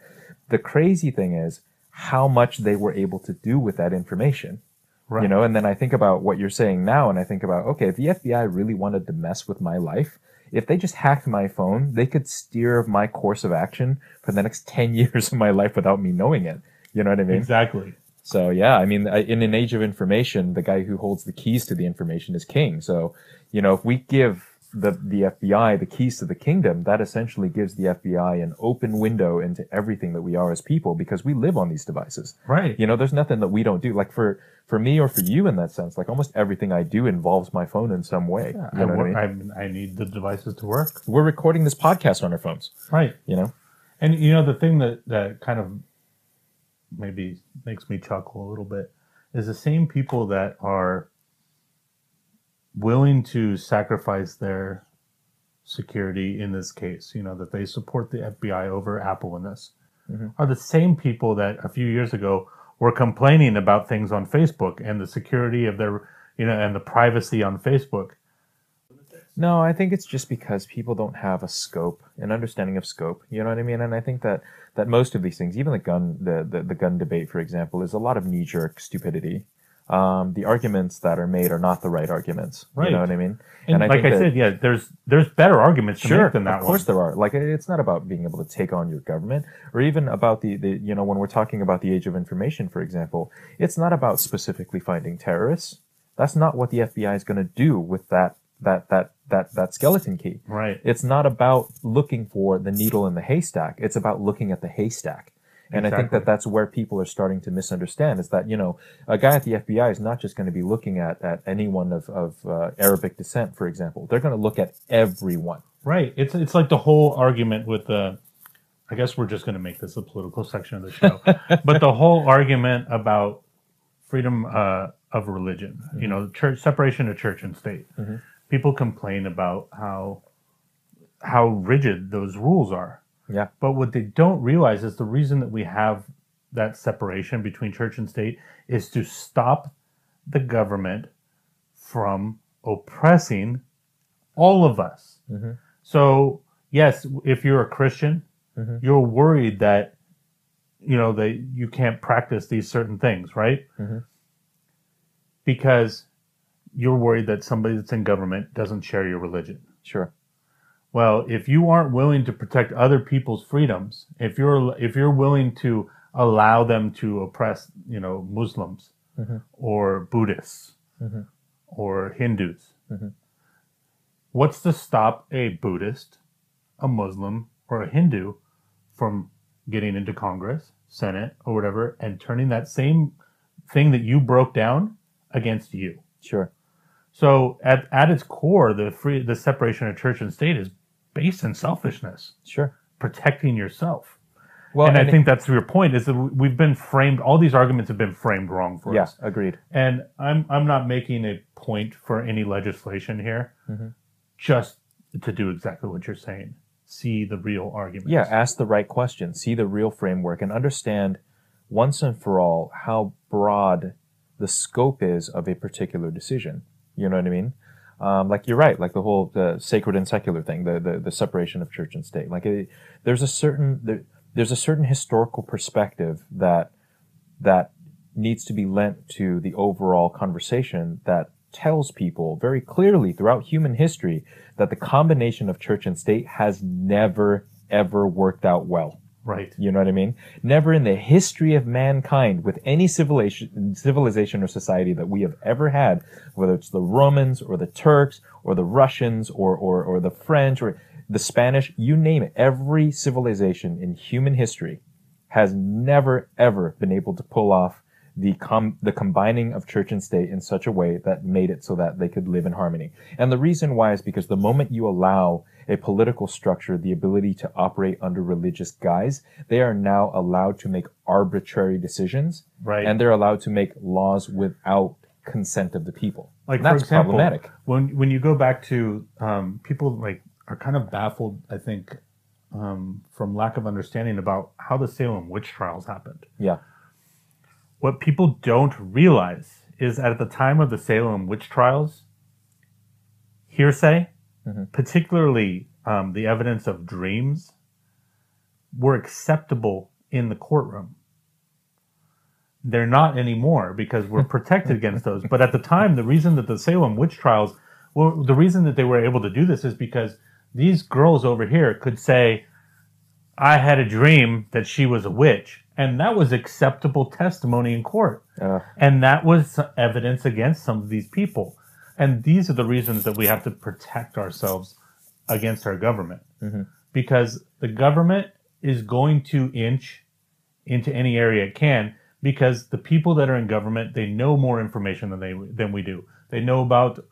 The crazy thing is how much they were able to do with that information. Right. You know, and then I think about what you're saying now, and I think about, okay, if the FBI really wanted to mess with my life, if they just hacked my phone, they could steer my course of action for the next *laughs* 10 years of my life without me knowing it. You know what I mean? Exactly. So, yeah, I mean, in an age of information, the guy who holds the keys to the information is king. So, you know, if we give the, the FBI the keys to the kingdom, that essentially gives the FBI an open window into everything that we are as people because we live on these devices. Right. You know, there's nothing that we don't do. Like for for me or for you in that sense, like almost everything I do involves my phone in some way. Yeah, you I, know I work, mean? I, I need the devices to work. We're recording this podcast on our phones. Right. You know, And you know the thing that that kind of maybe makes me chuckle a little bit is the same people that are willing to sacrifice their security in this case, you know, that they support the FBI over Apple in this, Mhm. are the same people that a few years ago were complaining about things on Facebook and the security of their, you know, and the privacy on Facebook. no, I think it's just because people don't have a scope, an understanding of scope. You know what I mean? And I think that that most of these things, even the gun, the the, the gun debate, for example, is a lot of knee jerk stupidity. Um, the arguments that are made are not the right arguments. Right. You know what I mean? And, I like think I that- said, yeah, there's there's better arguments to Sure, make than that of course one. there are. Like it's not about being able to take on your government, or even about the, the you know when we're talking about the age of information, for example, it's not about specifically finding terrorists. That's not what the FBI is going to do with that that that that that skeleton key. Right. It's not about looking for the needle in the haystack. It's about looking at the haystack. And I think that that's where people are starting to misunderstand is that, you know, a guy at the FBI is not just going to be looking at, at anyone of, of uh, Arabic descent, for example. They're going to look at everyone. Right. It's it's like the whole argument with the. I guess we're just going to make this a political section of the show, *laughs* but the whole argument about freedom uh, of religion, you know, church separation of church and state. Mhm. People complain about how how rigid those rules are. Yeah. But what they don't realize is the reason that we have that separation between church and state is to stop the government from oppressing all of us. Mhm. So, yes, if you're a Christian, Mhm. you're worried that you know that you can't practice these certain things, right? Mhm. Because you're worried that somebody that's in government doesn't share your religion. Sure. Well, if you aren't willing to protect other people's freedoms, if you're if you're willing to allow them to oppress, you know, Muslims mm-hmm. or Buddhists mm-hmm. or Hindus. Mm-hmm. What's to stop a Buddhist, a Muslim, or a Hindu from getting into Congress, Senate, or whatever, and turning that same thing that you broke down against you? Sure. So at, at its core, the free the separation of church and state is based in selfishness, Sure. protecting yourself. Well, and I it- think that's your point is that we- we've been framed all these arguments have been framed wrong for yeah, us. agreed. And I'm I'm not making a point for any legislation here, Mhm. just to do exactly what you're saying. See the real argument. Yeah, ask the right question, see the real framework, and understand once and for all how broad the scope is of a particular decision. You know what I mean? Um, like you're right, like the whole the sacred and secular thing, the the, the separation of church and state. Like it, there's a certain there, there's a certain historical perspective that that needs to be lent to the overall conversation that tells people very clearly throughout human history that the combination of church and state has never ever worked out well. Right. You know what I mean? Never in the history of mankind with any civilization, civilization or society that we have ever had, whether it's the Romans or the Turks or the Russians or, or, or the French or the Spanish, you name it, every civilization in human history has never ever been able to pull off the com- the combining of church and state in such a way that made it so that they could live in harmony. And the reason why is because the moment you allow a political structure the ability to operate under religious guise, they are now allowed to make arbitrary decisions Right. and they're allowed to make laws without consent of the people. like And that's for example, problematic. when when you go back to um, people like are kind of baffled, I think, um, from lack of understanding about how the Salem witch trials happened. Yeah. What people don't realize is at the time of the Salem witch trials, hearsay, Mhm. particularly um, the evidence of dreams, were acceptable in the courtroom. They're not anymore because we're *laughs* protected against those. But at the time, the reason that the Salem witch trials, well, the reason that they were able to do this is because these girls over here could say, I had a dream that she was a witch. And that was acceptable testimony in court. Uh, And that was evidence against some of these people. And these are the reasons that we have to protect ourselves against our government. Mhm. Because the government is going to inch into any area it can because the people that are in government, they know more information than they than we do. They know about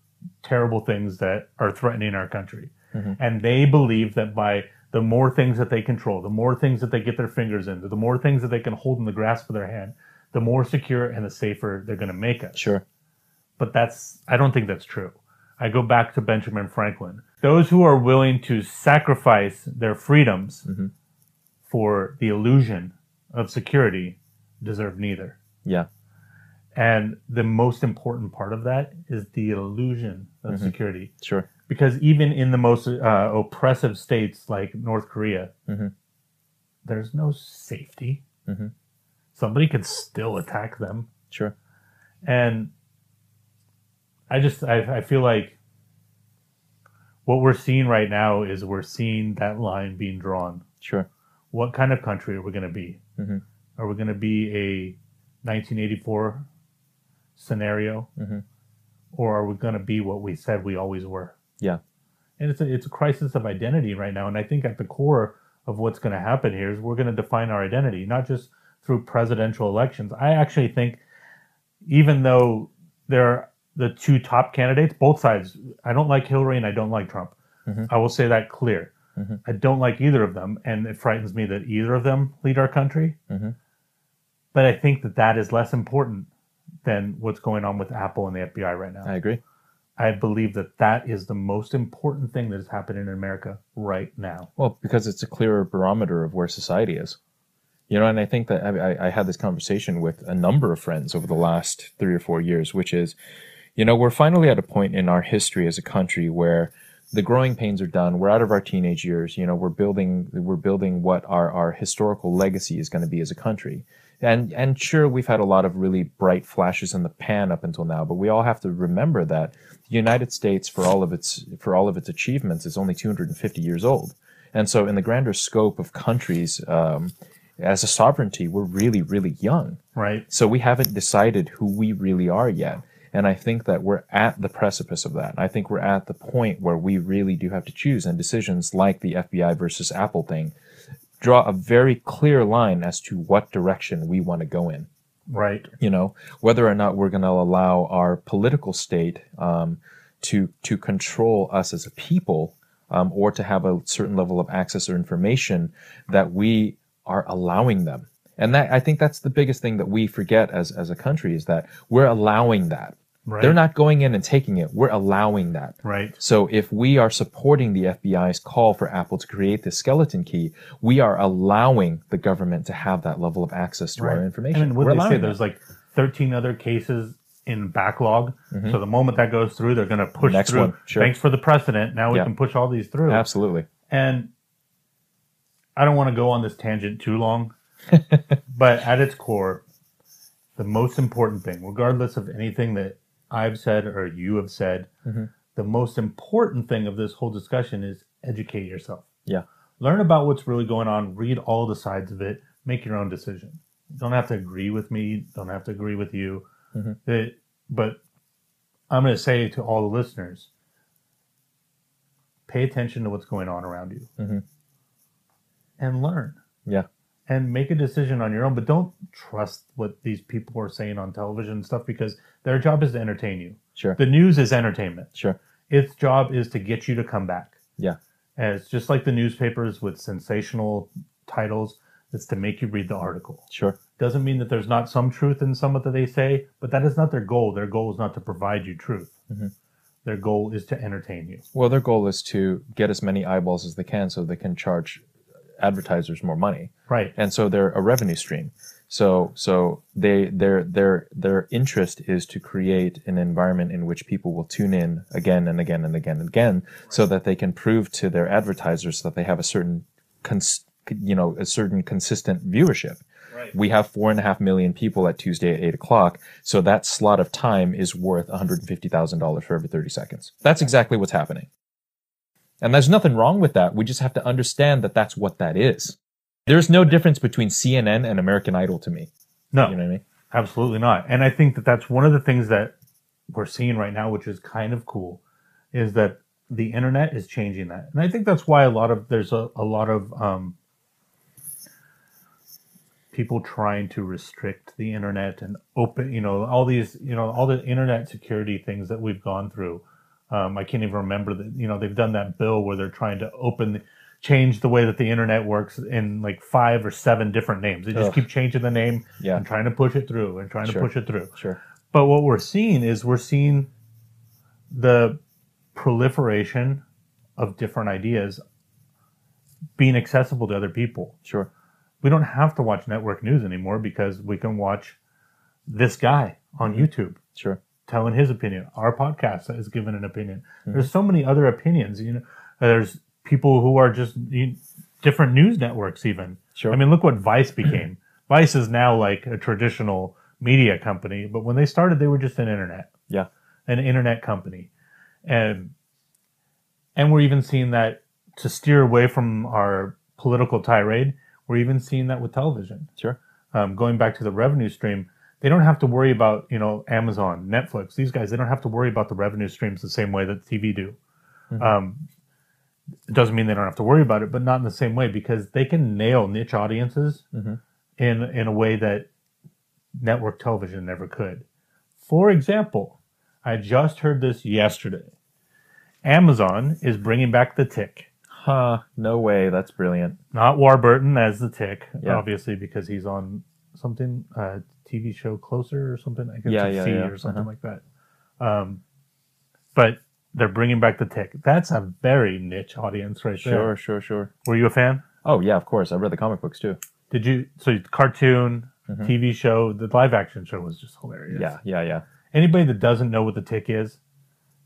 terrible things that are threatening our country. Mhm. And they believe that by the more things that they control, the more things that they get their fingers into, the more things that they can hold in the grasp of their hand, the more secure and the safer they're going to make us. sure. But that's, I don't think that's true. I go back to Benjamin Franklin. Those who are willing to sacrifice their freedoms Mhm. for the illusion of security deserve neither. Yeah. And the most important part of that is the illusion of Mhm. security. Sure. Because even in the most uh, oppressive states like North Korea, Mhm. there's no safety. Mhm. Somebody could still attack them. Sure. And I just I, I feel like what we're seeing right now is we're seeing that line being drawn. Sure. What kind of country are we going to be? Mhm. Are we going to be a 1984 scenario, Mhm. or are we going to be what we said we always were? Yeah. And it's a, it's a crisis of identity right now. And I think at the core of what's going to happen here is we're going to define our identity, not just through presidential elections. I actually think, even though there are the two top candidates, both sides, I don't like Hillary and I don't like Trump. Mhm. I will say that clear. Mhm. I don't like either of them, and it frightens me that either of them lead our country. Mhm. But I think that that is less important than what's going on with Apple and the FBI right now. I agree. I believe that that is the most important thing that is happening in America right now. Well, because it's a clearer barometer of where society is. You know, and I think that I, I- had this conversation with a number of friends over the last three or four years, which is, you know, we're finally at a point in our history as a country where the growing pains are done. We're out of our teenage years. You know, we're building we're building what our, our historical legacy is going to be as a country. And and sure, we've had a lot of really bright flashes in the pan up until now, but we all have to remember that the United States, for all of its for all of its achievements, is only 250 years old. And so, in the grander scope of countries, um, as a sovereignty, we're really, really young. Right. So we haven't decided who we really are yet. And I think that we're at the precipice of that. I think we're at the point where we really do have to choose and decisions like the FBI versus Apple thing draw a very clear line as to what direction we want to go in. Right. you know whether or not we're going to allow our political state um, to to control us as a people um, or to have a certain level of access or information that we are allowing them. And that i think that's the biggest thing that we forget as as a country is that we're allowing that Right. they're not going in and taking it we're allowing that Right. so if we are supporting the FBI's call for Apple to create this skeleton key, we are allowing the government to have that level of access to our information. Mean, what We're they say, there's like 13 other cases in backlog. So the moment that goes through, they're going to push Mm-hmm. Next through. one, sure. Thanks for the precedent. Now we Yeah. can push all these through. absolutely. And I don't want to go on this tangent too long, *laughs* but at its core, the most important thing, regardless of anything that I've said or you have said, Mm-hmm. the most important thing of this whole discussion is educate yourself. Yeah. Learn about what's really going on, read all the sides of it, make your own decision. You don't have to agree with me, don't have to agree with you. Mhm. It- but I'm going to say to all the listeners pay attention to what's going on around you Mhm. and learn Yeah. and make a decision on your own but don't trust what these people are saying on television and stuff because their job is to entertain you Sure. the news is entertainment Sure. its job is to get you to come back Yeah. and it's just like the newspapers with sensational titles it's to make you read the article Sure. doesn't mean that there's not some truth in some of that they say but that is not their goal their goal is not to provide you truth Mhm. their goal is to entertain you Well, their goal is to get as many eyeballs as they can so they can charge advertisers more money. right And so they're a revenue stream. So so they their their their interest is to create an environment in which people will tune in again and again and again and again so that they can prove to their advertisers that they have a certain cons- you know a certain consistent viewership. Right. We have four and a half million people at Tuesday at eight o'clock, so that slot of time is worth one hundred and fifty thousand dollars for every thirty seconds. That's exactly what's happening, and there's nothing wrong with that. We just have to understand that that's what that is. There's no difference between CNN and American Idol to me. no You know what I mean? Absolutely not. And I think that that's one of the things that we're seeing right now, which is kind of cool, is that the internet is changing that. And I think that's why a lot of there's a, a lot of um, people trying to restrict the internet and open, you know, all these, you know, all the internet security things that we've gone through. Um, I can't even remember that, you know, they've done that bill where they're trying to open, the, change the way that the internet works in like five or seven different names. They just Ugh. keep changing the name Yeah. and trying to push it through and trying Sure. to push it through. Sure. But what we're seeing is we're seeing the proliferation of different ideas being accessible to other people. Sure. We don't have to watch network news anymore because we can watch this guy on YouTube Sure. telling his opinion. Our podcast has given an opinion. Mm-hmm. There's so many other opinions. You know, there's people who are just you, different news networks. Even Sure. I mean, look what Vice became. *clears throat* Vice is now like a traditional media company, but when they started, they were just an internet, Yeah. an internet company, and and we're even seeing that to steer away from our political tirade. We're even seeing that with television Sure. um, going back to the revenue stream, they don't have to worry about you know Amazon, Netflix. These guys they don't have to worry about the revenue streams the same way that TV do. Um, it doesn't mean they don't have to worry about it, but not in the same way because they can nail niche audiences Mhm. in in a way that network television never could. For example, I just heard this yesterday. Amazon is bringing back the Tick Huh. No way. That's brilliant. not Warburton as the Tick, Yeah. obviously because he's on something uh, TV show Closer or something. I guess Yeah, yeah, C yeah. or something Uh-huh. like that. Um, but they're bringing back the Tick. That's a very niche audience right Sure. there. Sure. Sure. sure. Were you a fan? Oh yeah. Of course. I read the comic books too. Did you? So cartoon, Mhm. TV show, the live action show was just hilarious. Yeah. Yeah. Yeah. Anybody that doesn't know what the Tick is,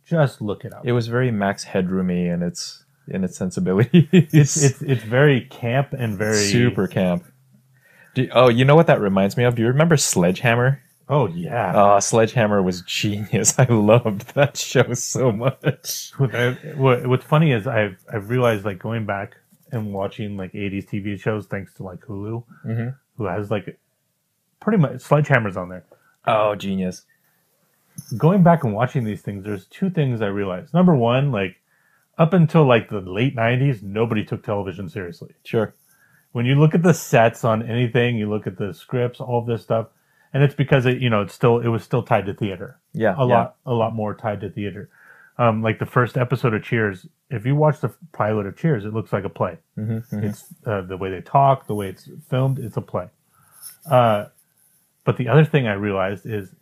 just look it up. It was very Max Headroomy in its in its sensibility. *laughs* it's it's it's very camp and very super camp. Do, oh, you know what that reminds me of? Do you remember Sledgehammer? Oh yeah. Oh, Sledgehammer was genius. *laughs* I loved that show so much. What, I- what- what's funny is I've I've realized like going back and watching like 80s TV shows thanks to like Hulu, hmm who has like pretty much Sledgehammer's on there. Oh, genius. Going back and watching these things, there's two things I realized. Number one, like up until like the late 90s, nobody took television seriously. Sure. when you look at the sets on anything, you look at the scripts, all of this stuff, and it's because it, you know, it's still it was still tied to theater, Yeah. a yeah. lot, a lot more tied to theater. Um, like the first episode of Cheers, if you watch the pilot of Cheers, it looks like a play. Mhm, mhm. It's uh, the way they talk, the way it's filmed, it's a play. Uh, but the other thing I realized is,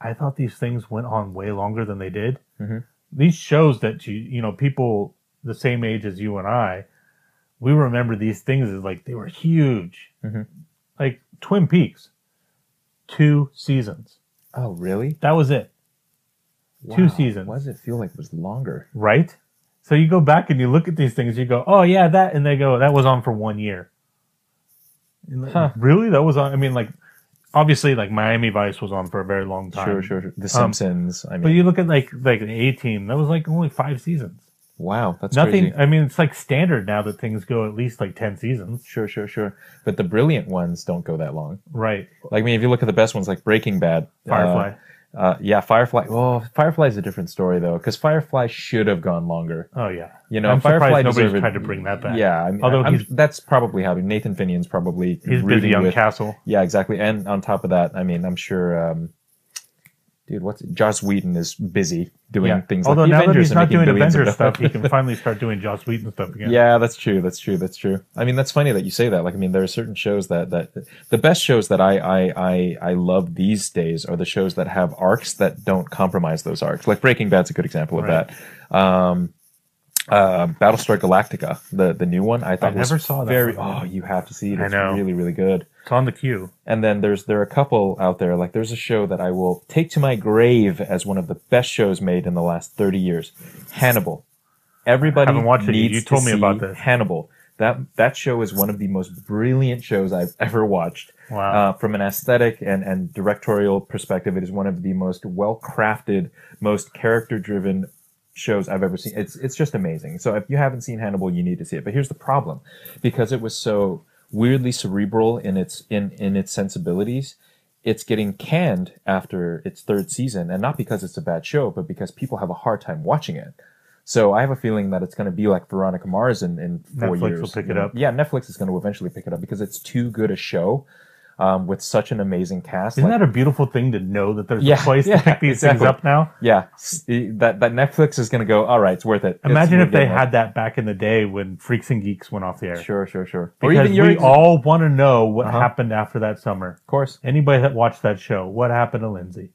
I thought these things went on way longer than they did. Mhm. These shows that you, you know, people the same age as you and I, we remember these things as like they were huge. Mhm. Like Twin Peaks, two seasons. Oh, really? That was it, Two seasons. Why does it feel like it was longer? right? So you go back and you look at these things, you go, oh yeah, that, and they go, that was on for one year. Huh. Really? That was on. I mean, like, obviously, like Miami Vice was on for a very long time. Sure, sure, sure. The Um, Simpsons. I mean, But you look at like like the A Team, that was like only five seasons. Wow, that's Nothing. crazy. I mean, it's like standard now that things go at least like ten seasons. Sure, sure, sure. But the brilliant ones don't go that long. Right. Like, I mean, if you look at the best ones, like Breaking Bad, Firefly. Uh, uh, yeah, Firefly. Well, Firefly is a different story though, because Firefly should have gone longer. oh yeah. You know, I'm Firefly nobody's deserved- tried to bring that back. Yeah, I mean, Although he's- that's probably happening. Nathan Fillion's probably He's busy on with, Castle. Yeah, exactly. And on top of that, I mean, I'm sure, um, dude, what's it? Joss Whedon is busy doing Yeah. things. Although like now that he's not doing Avengers stuff, he can *laughs* finally start doing Joss Whedon stuff again. Yeah, that's true. That's true. That's true. I mean, that's funny that you say that. Like, I mean, there are certain shows that that the best shows that I I I, I love these days are the shows that have arcs that don't compromise those arcs. Like Breaking Bad's a good example of Right. that. Um, uh, Battlestar Galactica, the the new one, I thought I was never saw that very. one. Oh, you have to see it. I It's know. really really good. It's on the queue. And then there's there are a couple out there. Like there's a show that I will take to my grave as one of the best shows made in the last 30 years. Hannibal. Everybody Haven't watched it needs You told to me see about this. Hannibal. That that show is one of the most brilliant shows I've *laughs* ever watched. Wow. Uh, from an aesthetic and, and directorial perspective, it is one of the most well crafted, most character driven shows I've ever seen. It's it's just amazing. So if you haven't seen Hannibal, you need to see it. But here's the problem, because it was so weirdly cerebral in its in in its sensibilities, it's getting canned after its third season, and not because it's a bad show, but because people have a hard time watching it. So I have a feeling that it's going to be like Veronica Mars in, in four Netflix years. will pick it up. Yeah, Netflix is going to eventually pick it up because it's too good a show um, with such an amazing cast. Isn't Like- that a beautiful thing to know that there's Yeah, a place yeah, to pick these exactly. things up now? yeah, that that Netflix is going to go. All right, it's worth it. Imagine we're if they getting it." had that back in the day when Freaks and Geeks went off the air. Sure, sure, sure. Because we ex- all want to know what Uh-huh. happened after that summer. of course, Anybody that watched that show, what happened to Lindsay?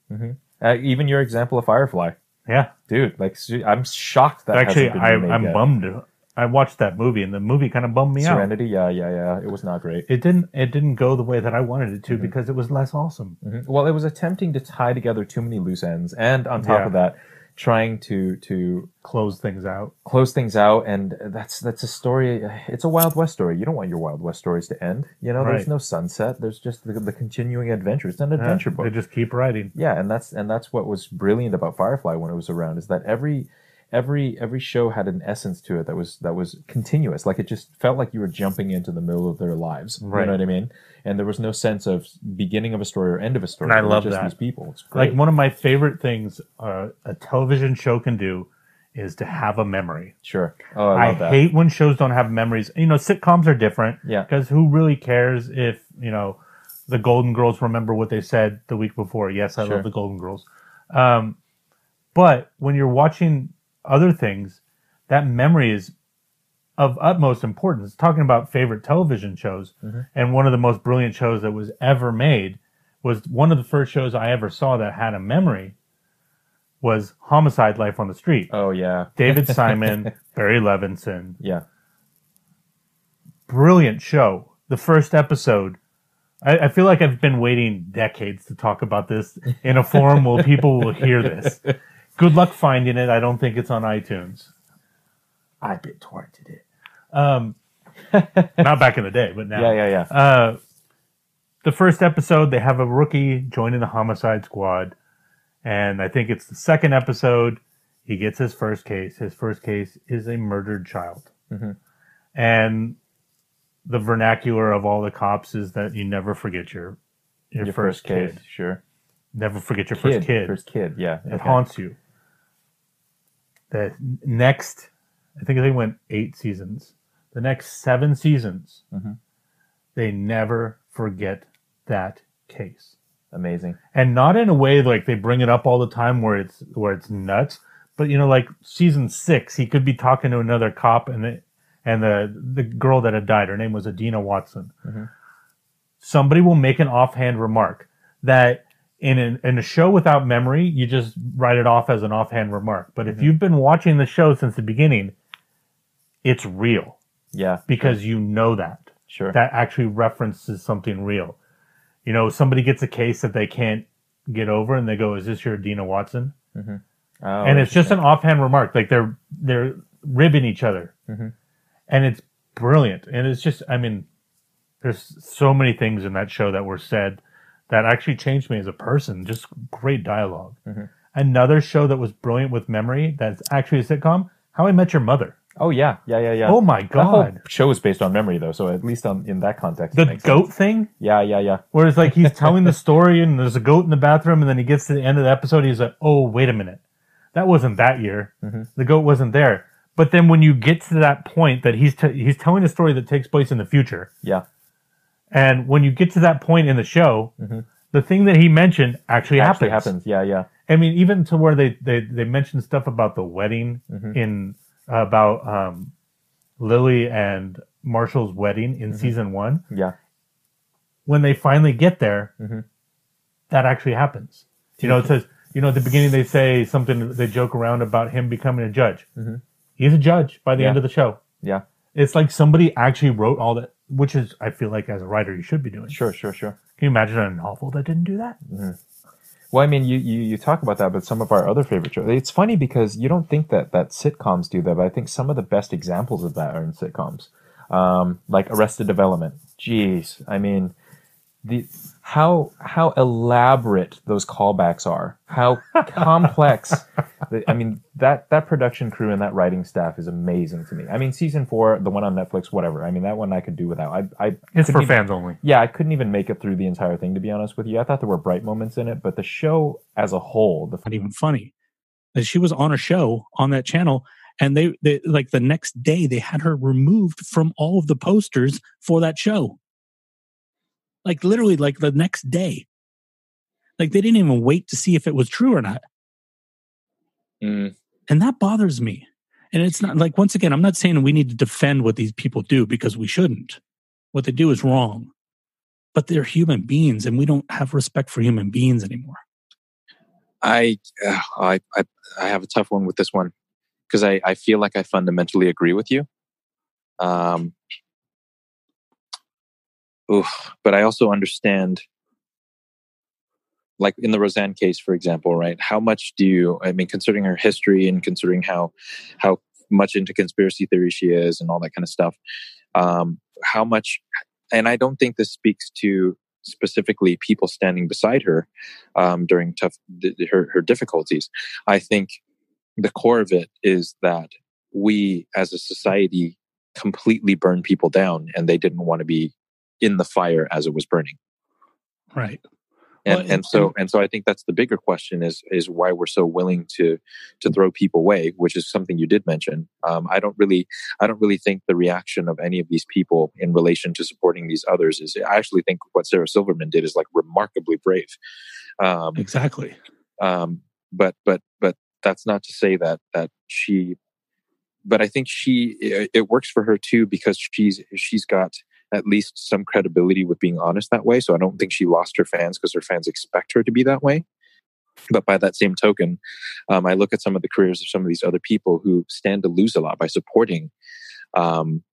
uh, even your example of Firefly, Yeah, dude. Like, I'm shocked that actually, I, I'm yet. bummed. I watched that movie, and the movie kind of bummed me out. Serenity, yeah, yeah, yeah. It was not great. It didn't. It didn't go the way that I wanted it to Mm-hmm. because it was less awesome. Mhm. Well, it was attempting to tie together too many loose ends, and on top Yeah. of that, trying to to Close things out. close things out. And that's that's a story. It's a Wild West story. You don't want your Wild West stories to end. You know, there's no sunset. There's just the, the continuing adventure. It's an Yeah, adventure book. They just keep writing. yeah and that's and that's what was brilliant about firefly when it was around is that every every every show had an essence to it that was that was continuous like it just felt like you were jumping into the middle of their lives Right. you know what i mean and there was no sense of beginning of a story or end of a story And I love just that. these people it's great Like one of my favorite things uh, a television show can do is to have a memory. sure oh i I, hate when shows don't have memories. You know, sitcoms are different. Yeah. Because who really cares if, you know, the Golden Girls remember what they said the week before? Yes, I Sure. love the Golden Girls. Um, but when you're watching other things, that memory is of utmost importance. Talking about favorite television shows, Mm-hmm. and one of the most brilliant shows that was ever made was one of the first shows I ever saw that had a memory was Homicide Life on the Street. oh yeah David *laughs* Simon, Barry Levinson. yeah Brilliant show. The first episode. I, I feel like I've been waiting decades to talk about this in a forum where people will hear this. *laughs* Good luck finding it. I don't think it's on iTunes. I bit torrented it. Um, *laughs* not back in the day, but now. yeah yeah yeah Uh, the first episode, they have a rookie joining the homicide squad. And I think it's the second episode. He gets his first case. His first case is a murdered child. Mhm. and the vernacular of all the cops is that you never forget your your, Your first, kid. Sure. Never forget your first kid. First kid. Yeah. It okay. haunts you. The next, I think they went eight seasons. The next seven seasons, Mhm. they never forget that case, Amazing. and not in a way like they bring it up all the time where it's where it's nuts. But you know, like season six, he could be talking to another cop, and the and the the girl that had died, her name was Adena Watson. Mhm. Somebody will make an offhand remark that in an, in a show without memory, you just write it off as an offhand remark. But if Mhm. you've been watching the show since the beginning, it's real Yeah. because you know that Sure. that actually references something real. You know, somebody gets a case that they can't get over, and they go, "Is this your Dina Watson?" Oh, and it's just an offhand remark, like they're they're ribbing each other, Mhm. and it's brilliant. And it's just, I mean, there's so many things in that show that were said that actually changed me as a person. Just great dialog Mhm. Another show that was brilliant with memory that's actually a sitcom, How I Met Your Mother. Oh yeah, yeah, yeah, yeah. Oh my god, show is based on memory though, so at least on, in that context, the goat sense. thing. Yeah, yeah, yeah. Where it's like he's telling the *laughs* story and there's a goat in the bathroom, and then he gets to the end of the episode, he's like, "Oh, wait a minute, that wasn't that year. Mhm. The goat wasn't there." But then when you get to that point that he's t- he's telling a story that takes place in the future, Yeah. And when you get to that point in the show, Mhm. the thing that he mentioned actually, Actually happens. happens. Yeah, yeah. I mean, even to where they they they mentioned stuff about the wedding Mhm. in about um, Lily and Marshall's wedding in Mhm. season one. Yeah. When they finally get there, Mhm. that actually happens. You know, it says you know at the beginning they say something they joke around about him becoming a judge. Mhm. He's a judge by the Yeah. end of the show. Yeah. It's like somebody actually wrote all that, which is I feel like as a writer you should be doing. Sure, sure, sure. Can you imagine a novel that didn't do that? Well, I mean, you, you you talk about that, but some of our other favorite shows. It's funny because you don't think that that sitcoms do that, but I think some of the best examples of that are in sitcoms, um, like Arrested Development. Jeez, I mean, the how how elaborate those callbacks are, how complex. *laughs* the, I mean, that that production crew and that writing staff is amazing to me. I mean, season four, the one on Netflix, whatever. I mean, that one I could do without. I I It's for even- fans only. yeah, I couldn't even make it through the entire thing to be honest with you. I thought there were bright moments in it, but the show as a whole, the not even funny. That she was on a show on that channel, and they, they like the next day they had her removed from all of the posters for that show. Like literally, like the next day. Like they didn't even wait to see if it was true or not, Mm, and that bothers me. And it's not like once again, I'm not saying we need to defend what these people do because we shouldn't. What they do is wrong, but they're human beings, and we don't have respect for human beings anymore. I, uh, I, I, I have a tough one with this one because I, I feel like I fundamentally agree with you. Um, oof, but I also understand, like in the Roseanne case, for example, right? How much do you? I mean, considering her history and considering how how much into conspiracy theory she is and all that kind of stuff, um, how much? And I don't think this speaks to specifically people standing beside her um, during tough th- her, her difficulties. I think the core of it is that we as a society completely burn people down and they didn't want to be in the fire as it was burning. Right. And, Well, and so and so I think that's the bigger question is is why we're so willing to to throw people away, which is something you did mention. Um, I don't really I don't really think the reaction of any of these people in relation to supporting these others is. I actually think what Sarah Silverman did is like remarkably brave. Um, Exactly. um, but but but that's not to say that that she but i think she it, it works for her too because she's she's got at least some credibility with being honest that way. So i don't think she lost her fans because her fans expect her to be that way. But by that same token um, i look at some of the careers of some of these other people who stand to lose a lot by supporting um,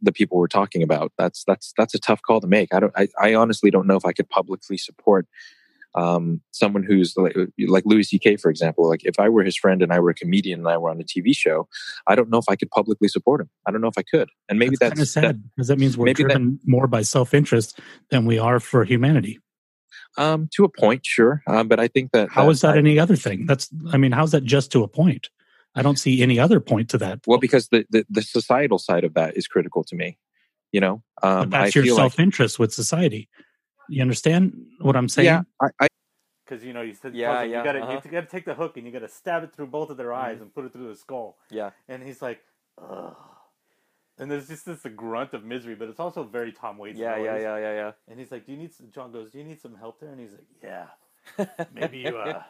the people we're talking about. That's that's that's a tough call to make. I don't i, I honestly don't know if i could publicly support um, someone who's like, like Louis C.K. for example. Like if I were his friend and I were a comedian and I were on a TV show, I don't know if I could publicly support him. I don't know if I could. And maybe that's, that's, kind of that- sad because that means we're maybe that- driven more by self interest than we are for humanity. um, to a point, sure. Um, but I think that How is that I- any other thing? That's, I mean, how's that just to a point? I don't see any other point to that. Well, because the, the the societal side of that is critical to me. You know, um, but that's I your self interest with society. You understand what I'm saying? yeah, I, I Because you know you said Yeah, yeah, you gotta uh-huh. you gotta take the hook and you gotta stab it through both of their eyes Mhm. and put it through the skull. Yeah. And he's like, ugh. And there's just this grunt of misery, but it's also very Tom Waits. Yeah, yeah, noise. yeah, yeah, And he's like, "Do you need?" Some, John goes, "Do you need some help there?" And he's like, "Yeah, yeah. *laughs* maybe you, uh,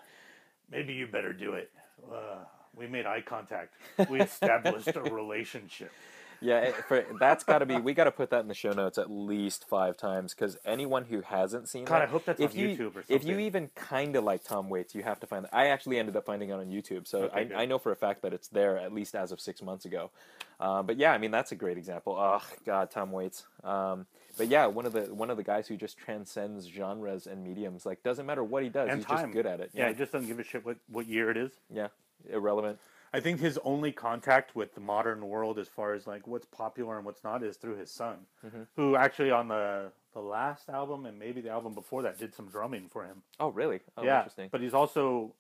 maybe you better do it." Uh, we made eye contact. We *laughs* established a relationship. Yeah, for, that's got to be. We got to put that in the show notes at least five times because anyone who hasn't seen God, I that, hope that's if on you YouTube or something. if you even kind of like Tom Waits, you have to find that. I actually ended up finding it on YouTube, so Okay. I, I know for a fact that it's there at least as of six months ago. Um, but yeah, I mean that's a great example. Oh God, Tom Waits. Um, but yeah, one of the one of the guys who just transcends genres and mediums. Like doesn't matter what he does, And he's time. just good at it. Yeah, Yeah, he just doesn't give a shit what what year it is. yeah, irrelevant. I think his only contact with the modern world, as far as like what's popular and what's not, is through his son, Mhm. who actually on the the last album and maybe the album before that did some drumming for him. Oh really? Oh, yeah, interesting. but he's also,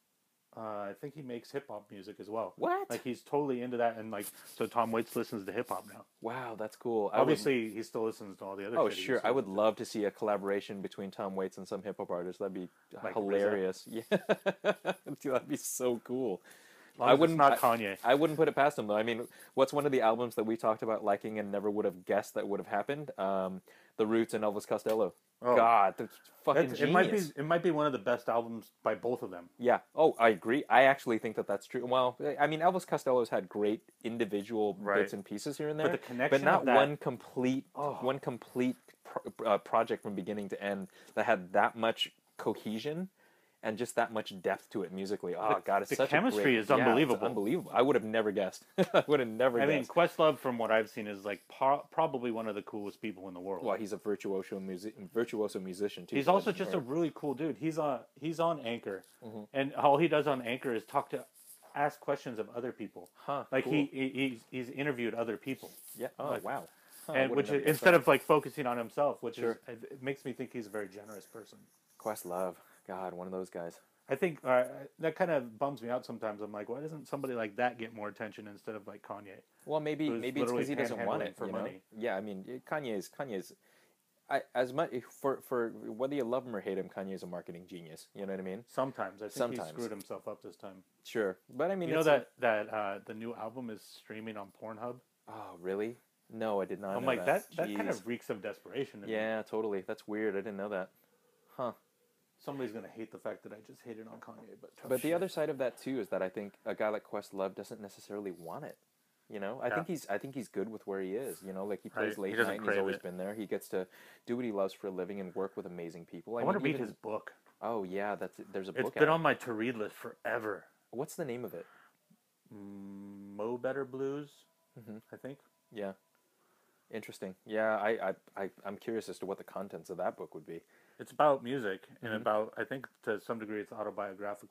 uh, I think he makes hip hop music as well. What? Like he's totally into that, and like so Tom Waits listens to hip hop now. wow, that's cool. I would- Obviously, he still listens to all the other. Oh sure, I would to. love to see a collaboration between Tom Waits and some hip hop artist. That'd be Like hilarious. Yeah, *laughs* Dude, that'd be so cool. I wouldn't- not Kanye. I wouldn't put it past him though. I mean, what's one of the albums that we talked about liking and never would have guessed that would have happened? Um, The Roots and Elvis Costello. Oh, God, that's fucking that's- genius. it might be it might be one of the best albums by both of them. Yeah. Oh, I agree. I actually think that that's true. Well, I mean, Elvis Costello's had great individual Right. bits and pieces here and there, But the connection, but not that, one complete Oh. one complete pro- uh, project from beginning to end that had that much cohesion and just that much depth to it musically. Oh The- god, it's the such chemistry a great, is yeah, it's unbelievable. unbelievable. I would have never guessed. *laughs* I would have never guessed. I mean, guessed. Questlove, from what I've seen, is like pro- probably one of the coolest people in the world. well, he's a virtuoso music virtuoso musician too. He's also just a really cool dude. He's on he's on Anchor, Mhm. and all he does on Anchor is talk to, ask questions of other people. huh, Like cool. he, he he's, he's interviewed other people, yeah. Oh like- wow. Huh, and which is, instead of like focusing on himself, which Sure. is it makes me think he's a very generous person. Questlove, God, one of those guys. I think uh, that kind of bums me out sometimes. I'm like, why doesn't somebody like that get more attention instead of like Kanye? Well, maybe maybe it's because he doesn't want it for you know? money. Yeah, I mean, Kanye's Kanye's. I, as much for for whether you love him or hate him, Kanye's a marketing genius. You know what I mean? Sometimes I think Sometimes. he screwed himself up this time. Sure, but I mean, you know that that uh, the new album is streaming on Pornhub. oh, really? No, I did not. I'm like that. That, kind of reeks of desperation. To me. Yeah, totally. That's weird. I didn't know that. Huh. Somebody's gonna hate the fact that I just hated on Kanye, but tough But the other side of that too is that I think a guy like Questlove doesn't necessarily want it. You know, I Yeah. think he's I think he's good with where he is. You know, like he plays Right. Late doesn't night and he's always it. been there. He gets to do what he loves for a living and work with amazing people. I, I, want to read even- his book. Oh yeah, that's there's a It's book. It's been out. on my to read list forever. What's the name of it? Mm, Mo Better Blues, Mhm. I think. Yeah. Interesting. Yeah, I, I, I, I'm curious as to what the contents of that book would be. It's about music and Mhm. about I think to some degree it's autobiographical